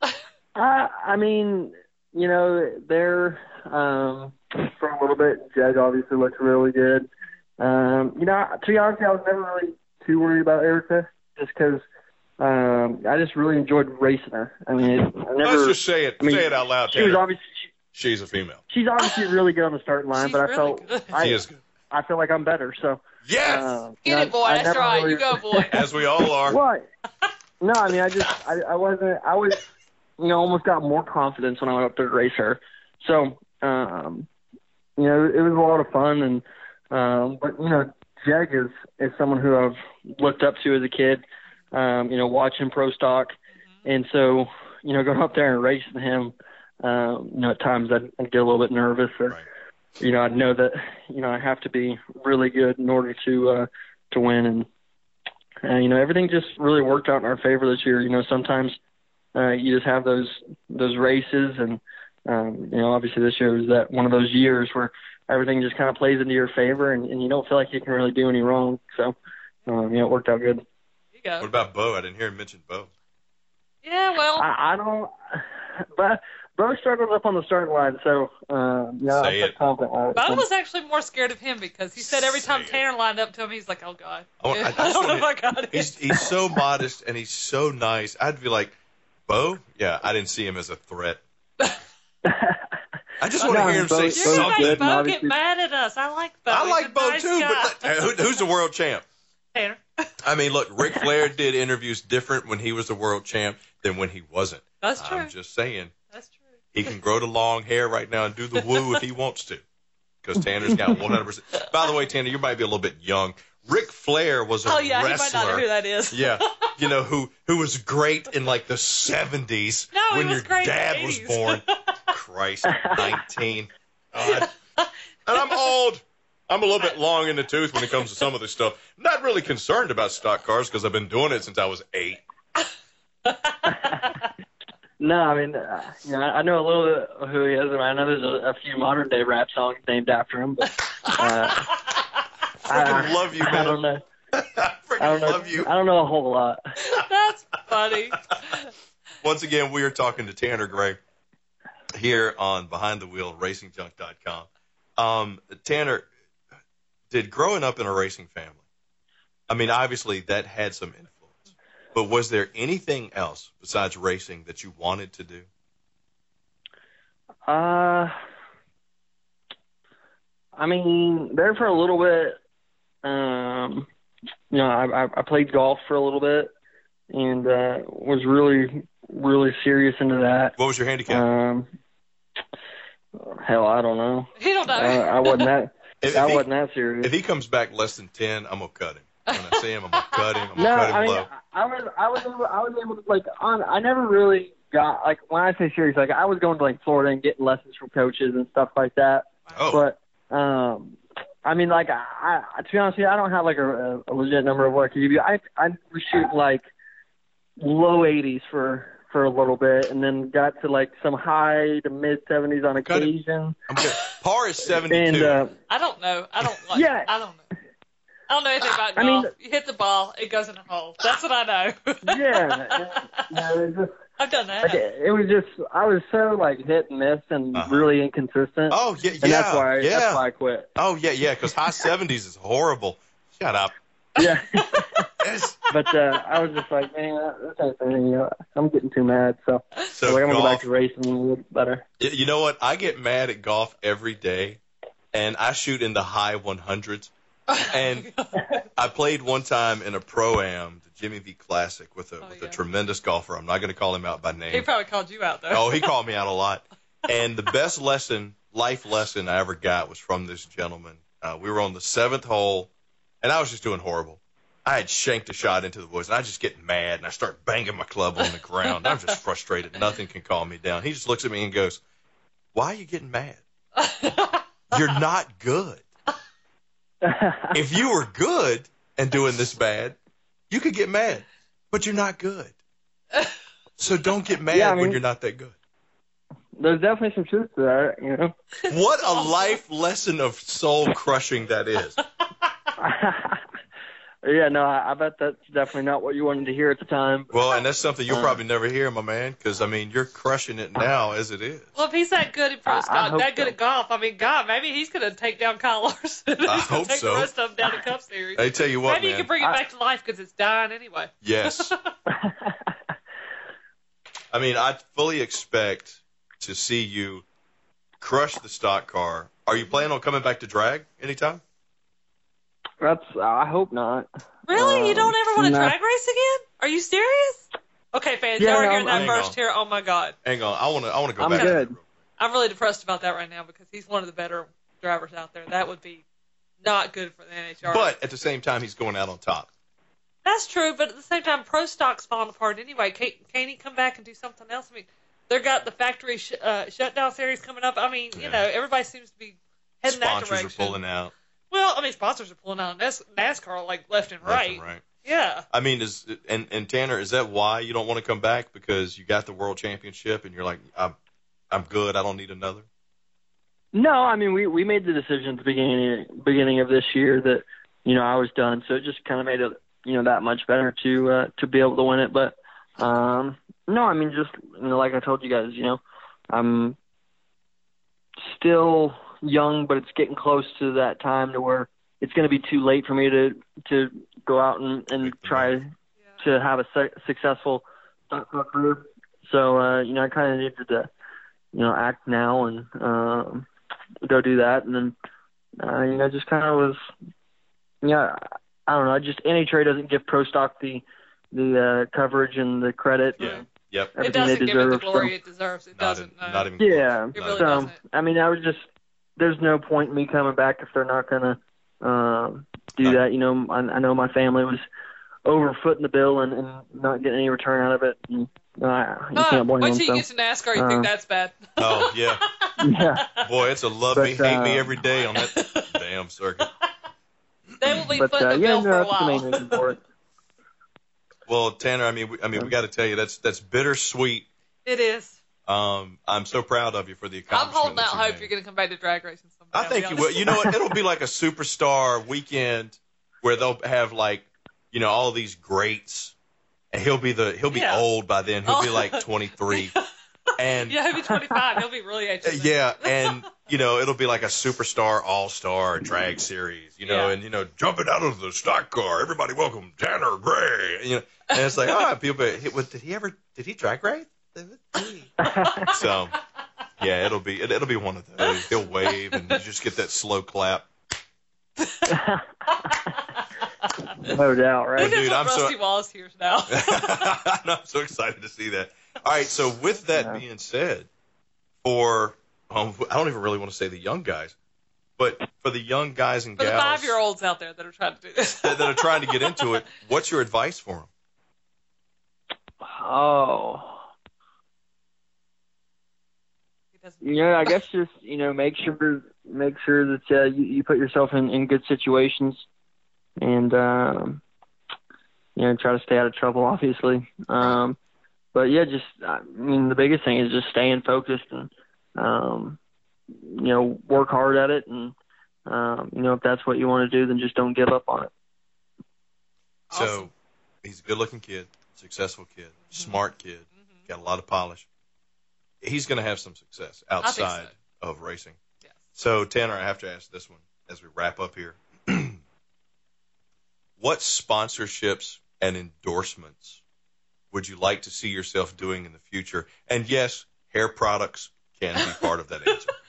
Uh, I mean, you know, they're um, for a little bit. Jeg obviously looks really good. Um, you know, to be honest, I was never really too worried about Erica, just because um, I just really enjoyed racing her. I mean, it, I never. Let's just say it. I mean, say it out loud. She was obviously she, She's a female. she's obviously really good on the starting line, She's but I really felt good. I, She is good. I feel like I'm better. So Yes, uh, Get you know, it, boy. I That's never right. really- You go, boy. as we all are. What? No, I mean, I just, I, I wasn't, I was, you know, almost got more confidence when I went up there to race her. So, um, you know, it was a lot of fun, and, um, but you know, Jeg is is someone who I've looked up to as a kid. Um, you know, watching pro stock, and so, you know, going up there and racing him, um, you know, at times I'd, I'd get a little bit nervous, or, Right. you know, I'd know that, you know, I have to be really good in order to, uh, to win, and uh, you know, everything just really worked out in our favor this year. You know, sometimes uh, you just have those those races, and um, you know, obviously this year was that one of those years where everything just kind of plays into your favor, and, and you don't feel like you can really do any wrong. So, um, you know, it worked out good. You go. What about Bo? I didn't hear him mention Bo. Yeah, well, I, I don't, but Bo struggled up on the starting line, so um, yeah, Say I'm it. confident. Uh, Bo was actually more scared of him because he said every time Say it. Tanner lined up to him, he's like, "Oh God, I want- I I, don't know if I got it." He's he's so modest and he's so nice. I'd be like, Bo? Yeah, I didn't see him as a threat. I just want to No, hear him Bo- say You're gonna something. make good, Bo get mad at us. I like Bo. I like Bo nice too, guy. but let- who, who's the world champ? Tanner. I mean, look, Ric Flair did interviews different when he was the world champ than when he wasn't. That's true. I'm just saying. That's true. He can grow the long hair right now and do the woo if he wants to. Because Tanner's got 100%. By the way, Tanner, you might be a little bit young. Ric Flair was a Oh yeah, wrestler. he might not know who that is. Yeah, you know who who was great in like the seventies No, he when was your great in the dad was born. Christ, nineteen. God. And I'm old. I'm a little bit long in the tooth when it comes to some of this stuff. Not really concerned about stock cars because I've been doing it since I was eight. No, I mean, uh, you know, I I know a little bit of who he is, and I know there's a, a few modern day rap songs named after him. But uh, Freaking I, love you, I don't know. I I don't know. love you. I don't know a whole lot. That's funny. Once again, we are talking to Tanner Gray here on Behind the Wheel RacingJunk.com. Um, Tanner, did growing up in a racing family, I mean, obviously that had some influence, but was there anything else besides racing that you wanted to do? Uh, I mean, there for a little bit. Um, you know, I, I I played golf for a little bit, and uh, was really really serious into that. What was your handicap? Um, hell, I don't know. He don't know. Uh, I wasn't that. if, I if he, wasn't that serious. if he comes back less than 10, I'm going to cut him. When I see him, I'm going to cut him. I'm going No, to cut him I mean, low. I was, I was, able, I was able to like, on. I never really got like when I say serious, like I was going to like Florida and getting lessons from coaches and stuff like that. Oh, But um, I mean, like I, I to be honest with you, I don't have like a, a legit number of what I could give you. I, I was shooting like low 80s for for a little bit, and then got to like some high to mid 70s on Cut it. occasion. I'm good. Par is 72. And uh, I don't know. I don't like. Yeah. I don't know. I don't know anything about I golf. mean- you hit the ball, it goes in a hole. That's what I know. yeah, yeah, it just. I've done that. Like, it, it was just I was so like hit and miss and Uh-huh. really inconsistent. oh, yeah, yeah. and that's why yeah. that's why I quit. Oh, yeah, yeah, because high 70s is horrible. Shut up. Yeah, but uh, I was just like, man, this ain't fair, you know, I'm getting too mad. So, So like, I'm gonna go back to racing a little bit better. You know what? I get mad at golf every day, and I shoot in the high 100s. And I played one time in a pro am, the Jimmy V Classic, with a Oh, with yeah. a tremendous golfer. I'm not going to call him out by name. he probably called you out though. Oh, he called me out a lot. And the best lesson, life lesson I ever got was from this gentleman. Uh, we were on the seventh hole, and I was just doing horrible. I had shanked a shot into the woods, and I just get mad, and I start banging my club on the ground. I'm just frustrated. Nothing can calm me down. He just looks at me and goes, "Why are you getting mad? You're not good. If you were good and doing this bad, you could get mad, but you're not good. So don't get mad Yeah, I when you're not that good." There's definitely some truth to that, you know. What a life lesson of soul crushing that is. yeah, no, I, I bet that's definitely not what you wanted to hear at the time. Well, and that's something you'll Uh. probably never hear, my man, because I mean you're crushing it now as it is. Well, if he's that good at pro I- I stock, hope that good so. at golf, I mean, God, maybe he's going to take down Kyle Larson. I hope take so. the rest of them down to Cup Series. I tell you what, maybe man. he can bring it back to life because it's dying anyway. yes. I mean, I fully expect to see you crush the stock car. Are you planning on coming back to drag anytime? That's. I hope not. Really? you Um, don't ever want to no. drag race again? Are you serious? Okay, fans, Yeah, y'all are hearing that first on. here. Oh my God, Hang on, I want to. I want to go I'm back. good. I'm really depressed about that right now because he's one of the better drivers out there. That would be not good for the NHR. But at the same time, he's going out on top. That's true, but at the same time, pro stock's falling apart anyway. Can't, can't he come back and do something else? I mean, they've got the factory sh- uh, shutdown series coming up. I mean, you Yeah. know, everybody seems to be heading that direction. Sponsors are pulling out Well, I mean, sponsors are pulling out NAS- NASCAR like left and left right. and right. Yeah. I mean, is and and Tanner, is that why you don't want to come back because you got the world championship and you're like, I'm I'm good. I don't need another. No, I mean we we made the decision at the beginning beginning of this year that you know I was done, so it just kind of made it you know that much better to uh, to be able to win it. But um, no, I mean just you know like I told you guys, you know I'm still young, but it's getting close to that time to where it's going to be too late for me to to go out and and try move. to have a su- successful stock car career. So uh, you know I kind of needed to you know act now and. Um, go do that, and then uh, you know just kind of was, yeah, I don't know. Just NHRA doesn't give Pro Stock the the uh, coverage and the credit. Yeah. and Yep. It everything doesn't they give it the deserve. glory so, it deserves. It Not, doesn't. in, no. not even. yeah. It really so doesn't. I mean, I was just there's no point in me coming back if they're not gonna um, do that. You know, I, I know my family was over footing the bill and, and not getting any return out of it. And, uh, you Uh, can't blame wait them. till So, get to NASCAR, you uh, think that's bad. Oh yeah, yeah. boy, it's a love But, me, hate me uh, every day on that damn circuit. they will be But footing uh, the yeah, bill no, for a that's the while. main reason for it. Well, Tanner, I mean, we, I mean, we got to tell you that's that's bittersweet. it is. Um, I'm so proud of you for the I'm holding out hope made. you're going to come back to drag racing someday. I think you will. You know what? It'll be like a superstar weekend where they'll have like, you know, all these greats, and he'll be the he'll be Yeah. old by then. He'll be Oh. like 23, and yeah, he'll be 25. He'll be really ancient. yeah, and you know, it'll be like a superstar all star drag series, you know, Yeah. and you know, jumping out of the stock car, everybody welcome Tanner Gray, you know, and it's like, ah, people, what, did he ever? Did he drag race? So, yeah, it'll be it, it'll be one of those. He'll wave and you just get that slow clap. no doubt, right? Dude, knows what I'm so- Rusty Wallace hears now? I'm so excited to see that. All right, so with that Yeah. being said, for um, I don't even really want to say the young guys, but for the young guys and For the gals five year olds out there that are trying to do this. that, that are trying to get into it, what's your advice for them? Oh. He doesn't- You know, I guess just you know make sure make sure that uh, you, you put yourself in, in good situations, and um, you know try to stay out of trouble, obviously. Um, but yeah, just I mean the biggest thing is just staying focused and um, you know work hard at it, and um, you know if that's what you want to do, then just don't give up on it. So he's a good-looking kid, successful kid, smart kid, got a lot of polish. He's going to have some success think so. outside of racing. Yes. So Tanner, I have to ask this one as we wrap up here. what sponsorships and endorsements would you like to see yourself doing in the future? And yes, hair products can be part of that answer.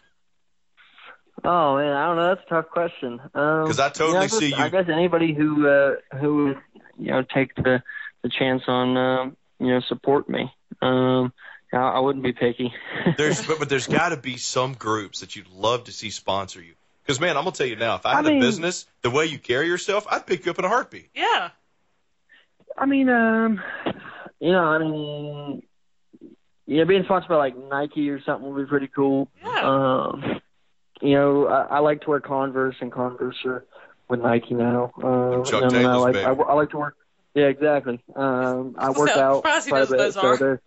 Oh man, I don't know. That's a tough question. Um, 'Cause I totally yeah, I guess, see you- I guess anybody who uh, who would you know take the the chance on um, you know support me. Um, I, I wouldn't be picky. There's but, but there's got to be some groups that you'd love to see sponsor you. Because man, I'm gonna tell you now, if I I had a business, the way you carry yourself, I'd pick you up in a heartbeat. Yeah. I mean, um, you know, I mean, yeah, being sponsored by like Nike or something would be pretty cool. Yeah. Um, you know, I, I like to wear Converse, and Converse are with Nike now. Um, Chuck and then I Taylor's like baby. I, I like to work. Yeah, exactly. Um, I work out surprised he quite a knows bit, those so are. their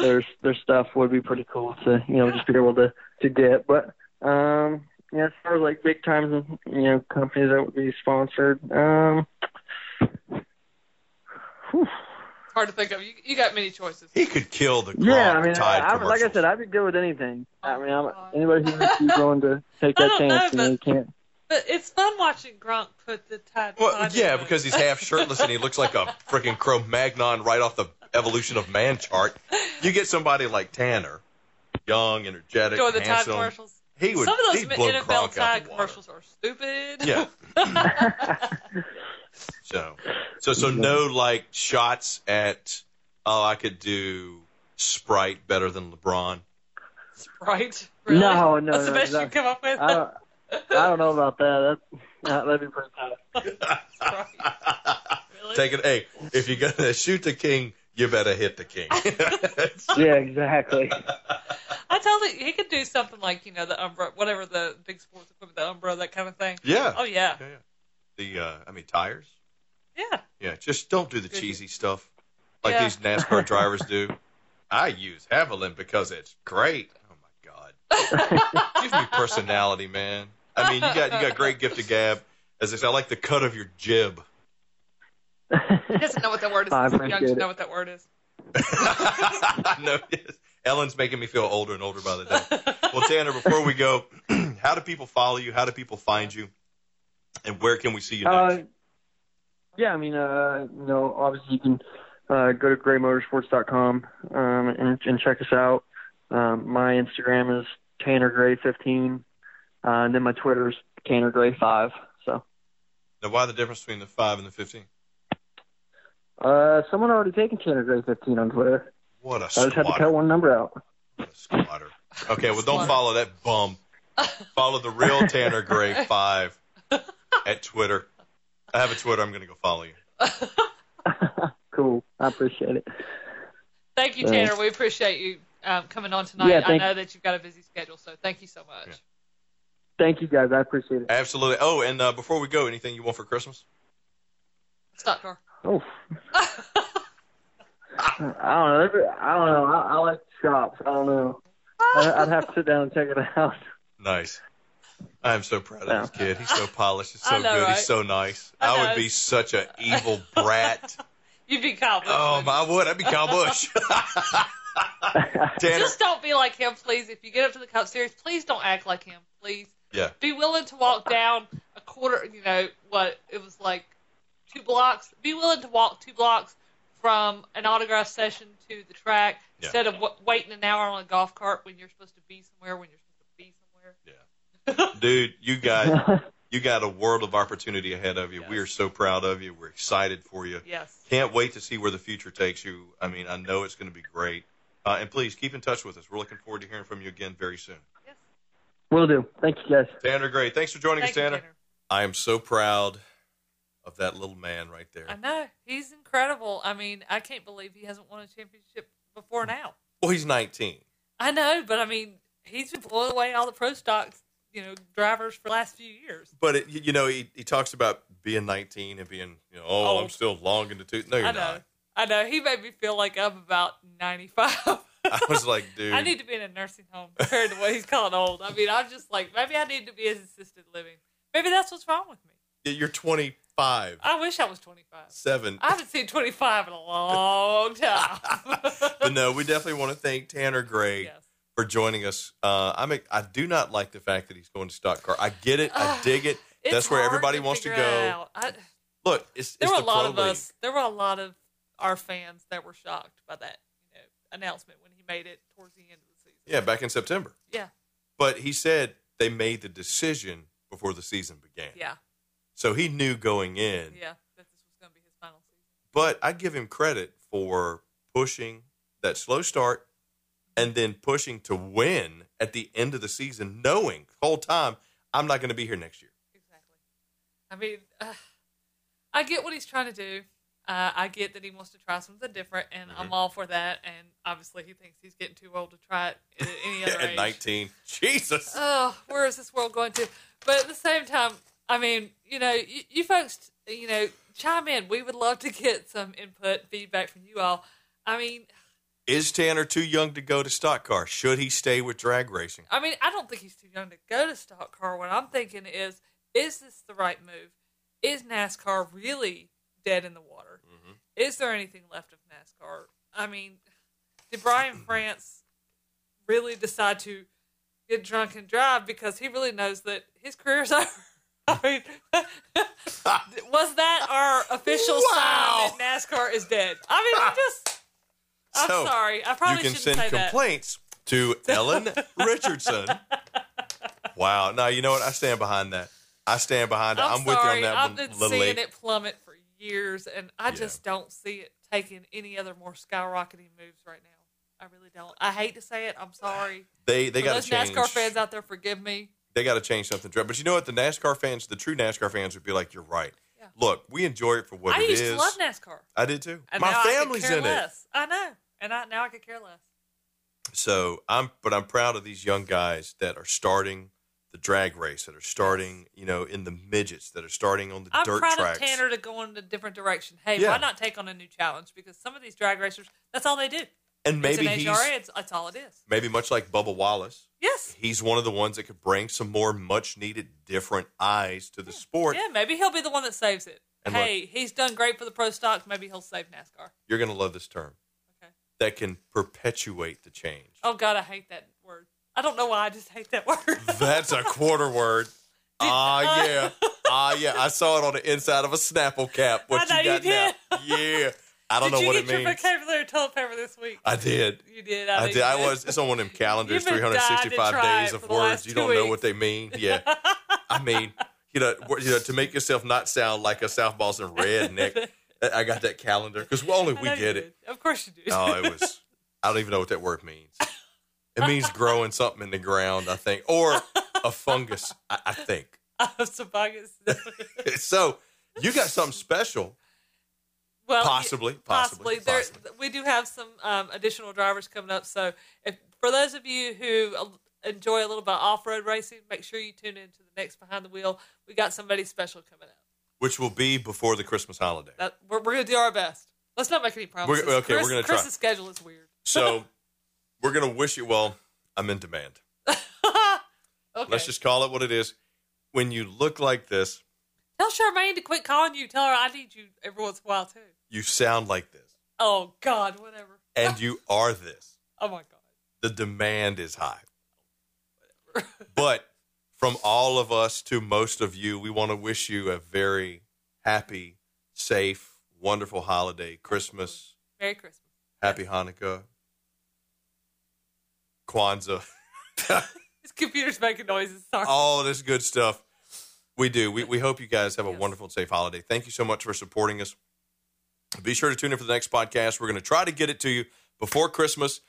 their their stuff would be pretty cool to you know just be able to to get. But um, yeah, as far as like big times, you know, companies that would be sponsored. Um, whew. It's hard to think of. You, you got many choices. He could kill the yeah, I mean, Tide I, I, like I said, I'd be good with anything. I mean, I'm, anybody who's who's willing to take I that don't know, chance, you know, but- you can't. But it's fun watching Gronk put the Tide Well, yeah, because he's half shirtless and he looks like a freaking Cro-Magnon right off the evolution of man chart. You get somebody like Tanner, young, energetic, Doing the Tide handsome. commercials. He would. Some of those he'd blow NFL Gronk out Tide the water. commercials are stupid. Yeah. So, so, so no like shots at. Oh, I could do Sprite better than LeBron. Sprite? Really? No, no, That's the no, best no. you come up with. I don't, I don't know about that. That that'd be pretty tough. Sprite. Really? Take it. Hey, if you're gonna shoot the king, you better hit the king. Yeah, exactly. I tell you, he could do something like you know the Umbro, whatever the big sports equipment, the Umbro, that kind of thing. yeah. Oh yeah, Yeah, yeah. The uh, I mean tires. yeah. Yeah, just don't do the Good. cheesy stuff like Yeah. these NASCAR drivers do. I use Havoline because it's great. Oh my god, give me personality, man. I mean, you got you got great gift of gab. As I say, I like the cut of your jib. He doesn't know what that word is. I He's too young to it. know what that word is. no, yes. Ellen's making me feel older and older by the day. Well, Tanner, before we go, how do people follow you? How do people find you? And where can we see you next? Uh, yeah, I mean, uh, you know, obviously you can uh, go to graymotorsports.com um, and, and check us out. Um, my Instagram is Tanner Gray 15, uh, and then my Twitter is Tanner Gray 5. So, now, why the difference between the five and the fifteen? Uh, someone already taken Tanner Gray 15 on Twitter. What a I just had to cut one number out. What a squatter. Okay, well, don't follow that bum. Follow the real Tanner Gray five at Twitter. I have a Twitter. I'm going to go follow you. cool. I appreciate it. Thank you, Thanks. Tanner. We appreciate you um, coming on tonight. Yeah, I thank- know that you've got a busy schedule, so thank you so much. Yeah. Thank you, guys. I appreciate it. Absolutely. Oh, and uh, before we go, anything you want for Christmas? Stock car. Oh, I don't know. I don't know. I, I like shops. I don't know. I, I'd have to sit down and check it out. Nice. I am so proud of Yeah. this kid. He's so polished. He's so know, good. right? He's so nice. I I, would be such an evil brat. You'd be Kyle Busch. oh, wouldn't? I would. I'd be Kyle Busch. Just don't be like him, please. If you get up to the Cup Series, please don't act like him, please. Yeah. Be willing to walk down a quarter. You know what? It was like two blocks. Be willing to walk two blocks from an autograph session to the track Yeah. instead of w- waiting an hour on a golf cart when you're supposed to be somewhere. When you're supposed to be somewhere. Yeah, dude, you got you got a world of opportunity ahead of you. We are so proud of you. We're excited for you. Yes. Can't wait to see where the future takes you. I mean, I know it's going to be great. Uh, and please keep in touch with us. We're looking forward to hearing from you again very soon. yes. Will do. Thank you, guys. Tanner, great. Thanks for joining Thank us, you, Tanner. Tanner. I am so proud of that little man right there. I know he's incredible. I mean, I can't believe he hasn't won a championship before now. Well, he's 19. I know, but I mean, he's been blowing away all the pro stocks, you know, drivers for the last few years. But it, you know, he, he talks about being 19 and being, you know, oh, I'm still long in the tooth. No, you're I know. not. I know. He made me feel like I'm about 95. I was like, dude, I need to be in a nursing home compared to what he's calling old. I mean, I'm just like, maybe I need to be in assisted living. Maybe that's what's wrong with me. you're 25, I wish I was 25. seven. I haven't seen 25 in a long time. but no, we definitely want to thank Tanner Gray yes. for joining us. Uh, I'm a, I do not like the fact that he's going to stock car. I get it. I dig it. It's That's where everybody wants to go. I, Look, it's, there it's were a the lot pro of league. us. There were a lot of our fans that were shocked by that you know, announcement when he made it towards the end of the season. Yeah, back in September. Yeah. But he said they made the decision before the season began. Yeah. So he knew going in. Yeah. That this was going to be his final season. But I give him credit for pushing that slow start and then pushing to win at the end of the season, knowing the whole time I'm not going to be here next year. Exactly. I mean, uh, I get what he's trying to do. Uh, I get that he wants to try something different, and Mm-hmm. I'm all for that. And obviously, he thinks he's getting too old to try it at any other At age. 19. Jesus. oh, where is this world going to? But at the same time, I mean, you know, you, you folks, you know, chime in. We would love to get some input, feedback from you all. I mean, Is Tanner too young to go to stock car? Should he stay with drag racing? I mean, I don't think he's too young to go to stock car. What I'm thinking is, is this the right move? Is NASCAR really dead in the water? Mm-hmm. Is there anything left of NASCAR? I mean, did Brian France really decide to get drunk and drive because he really knows that his career's over? I mean, was that our official Wow. sign that NASCAR is dead? I mean, I'm just, I'm So, sorry. I probably you can shouldn't send say that. complaints to Ellen Richardson. Wow. No, you know what? I stand behind that. I stand behind it. I'm, I'm, with you on sorry. that I've been seeing late. it plummet for years, and I Yeah. just don't see it taking any other more skyrocketing moves right now. I really don't. I hate to say it. I'm sorry. They they got those to change. NASCAR fans out there, forgive me. They got to change something. But you know what? The NASCAR fans, the true NASCAR fans, would be like, "You're right. Yeah. Look, we enjoy it for what it is. I used to love NASCAR. I did too. And My family's I in it. less. I know, and I, now I could care less. So I'm, but I'm proud of these young guys that are starting the drag race, that are starting, you know, in the midgets, that are starting on the I'm dirt proud tracks. of Tanner to go in a different direction. Hey, Yeah. why not take on a new challenge? Because some of these drag racers, that's all they do. And maybe it's an he's HRA. It's, that's all it is. maybe much like Bubba Wallace. Yes. He's one of the ones that could bring some more much needed different eyes to the sport. Yeah, maybe he'll be the one that saves it. And look- hey, he's done great for the pro stocks. Maybe he'll save NASCAR. You're going to love this term Okay. that can perpetuate the change. Oh God, I hate that word. I don't know why. I just hate that word. That's a quarter word. Ah, yeah. Ah, yeah. I saw it on the inside of a Snapple cap. What I know you you got now? Yeah. I don't did know you what get it your means. vocabulary toilet paper this week? I did. You did. I know did. you I was. It's on one of them calendars. Three hundred sixty-five days of words. You don't know what they mean. Yeah. I mean, you know, you know, to make yourself not sound like a South Boston redneck. I got that calendar because only we get it. Of course you do. Oh, it was. I don't even know what that word means. It means growing something in the ground, I think, or a fungus. I, I think. So you got something special. Well, Possibly, possibly, There, possibly. we do have some um, additional drivers coming up. So, if for those of you who enjoy a little bit of off-road racing, make sure you tune in to the next Behind the Wheel. We got somebody special coming up. Which will be before the Christmas holiday. That we're, we're going to do our best. Let's not make any promises. okay, we're gonna try. Chris's schedule is weird. So we're gonna wish you well. I'm in demand. Okay. Let's just call it what it is. When you look like this, tell Charmaine to quit calling you. Tell her I need you every once in a while too. You sound like this, Oh God, whatever. and you are this. Oh my God. The demand is high. But from all of us to most of you, we want to wish you a very happy, safe, wonderful holiday, Christmas, Merry Christmas. happy Hanukkah, Kwanzaa, This computer's making noises. Sorry. all this good stuff. We do. We, we hope you guys have a Yes. wonderful safe holiday. Thank you so much for supporting us. Be sure to tune in for the next podcast. We're going to try to get it to you before Christmas.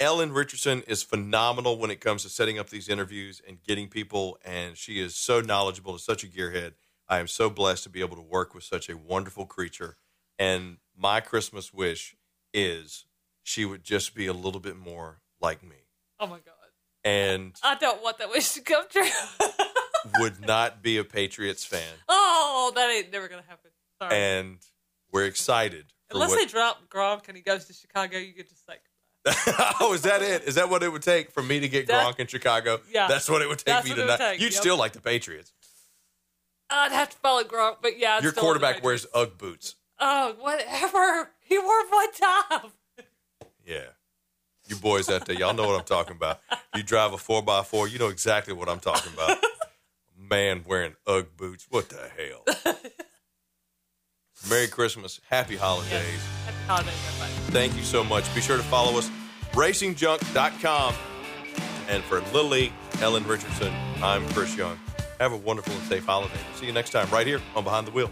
Ellen Richardson is phenomenal when it comes to setting up these interviews and getting people, and she is so knowledgeable and such a gearhead. I am so blessed to be able to work with such a wonderful creature. And my Christmas wish is she would just be a little bit more like me Oh my God. and I don't want that wish to come true. would not be a Patriots fan. oh, that ain't never gonna happen. Sorry. And we're excited. Unless what- they drop Gronk and he goes to Chicago, you could just like. oh, is that it? Is that what it would take for me to get That- Gronk in Chicago? Yeah. That's what it would take me to it would not. take, You'd yep. still like the Patriots. I'd have to follow Gronk, but yeah. I'd Your still love the quarterback wears. UGG boots. Oh, whatever. He wore one time. Yeah. You boys out there, y'all know what I'm talking about. You drive a 4x4, you know exactly what I'm talking about. Man wearing UGG boots. What the hell? Merry Christmas. Happy holidays. Happy holidays, everybody. Thank you so much. Be sure to follow us, racingjunk.com. And for Lily Ellen Richardson, I'm Chris Young. Have a wonderful and safe holiday. See you next time right here on Behind the Wheel.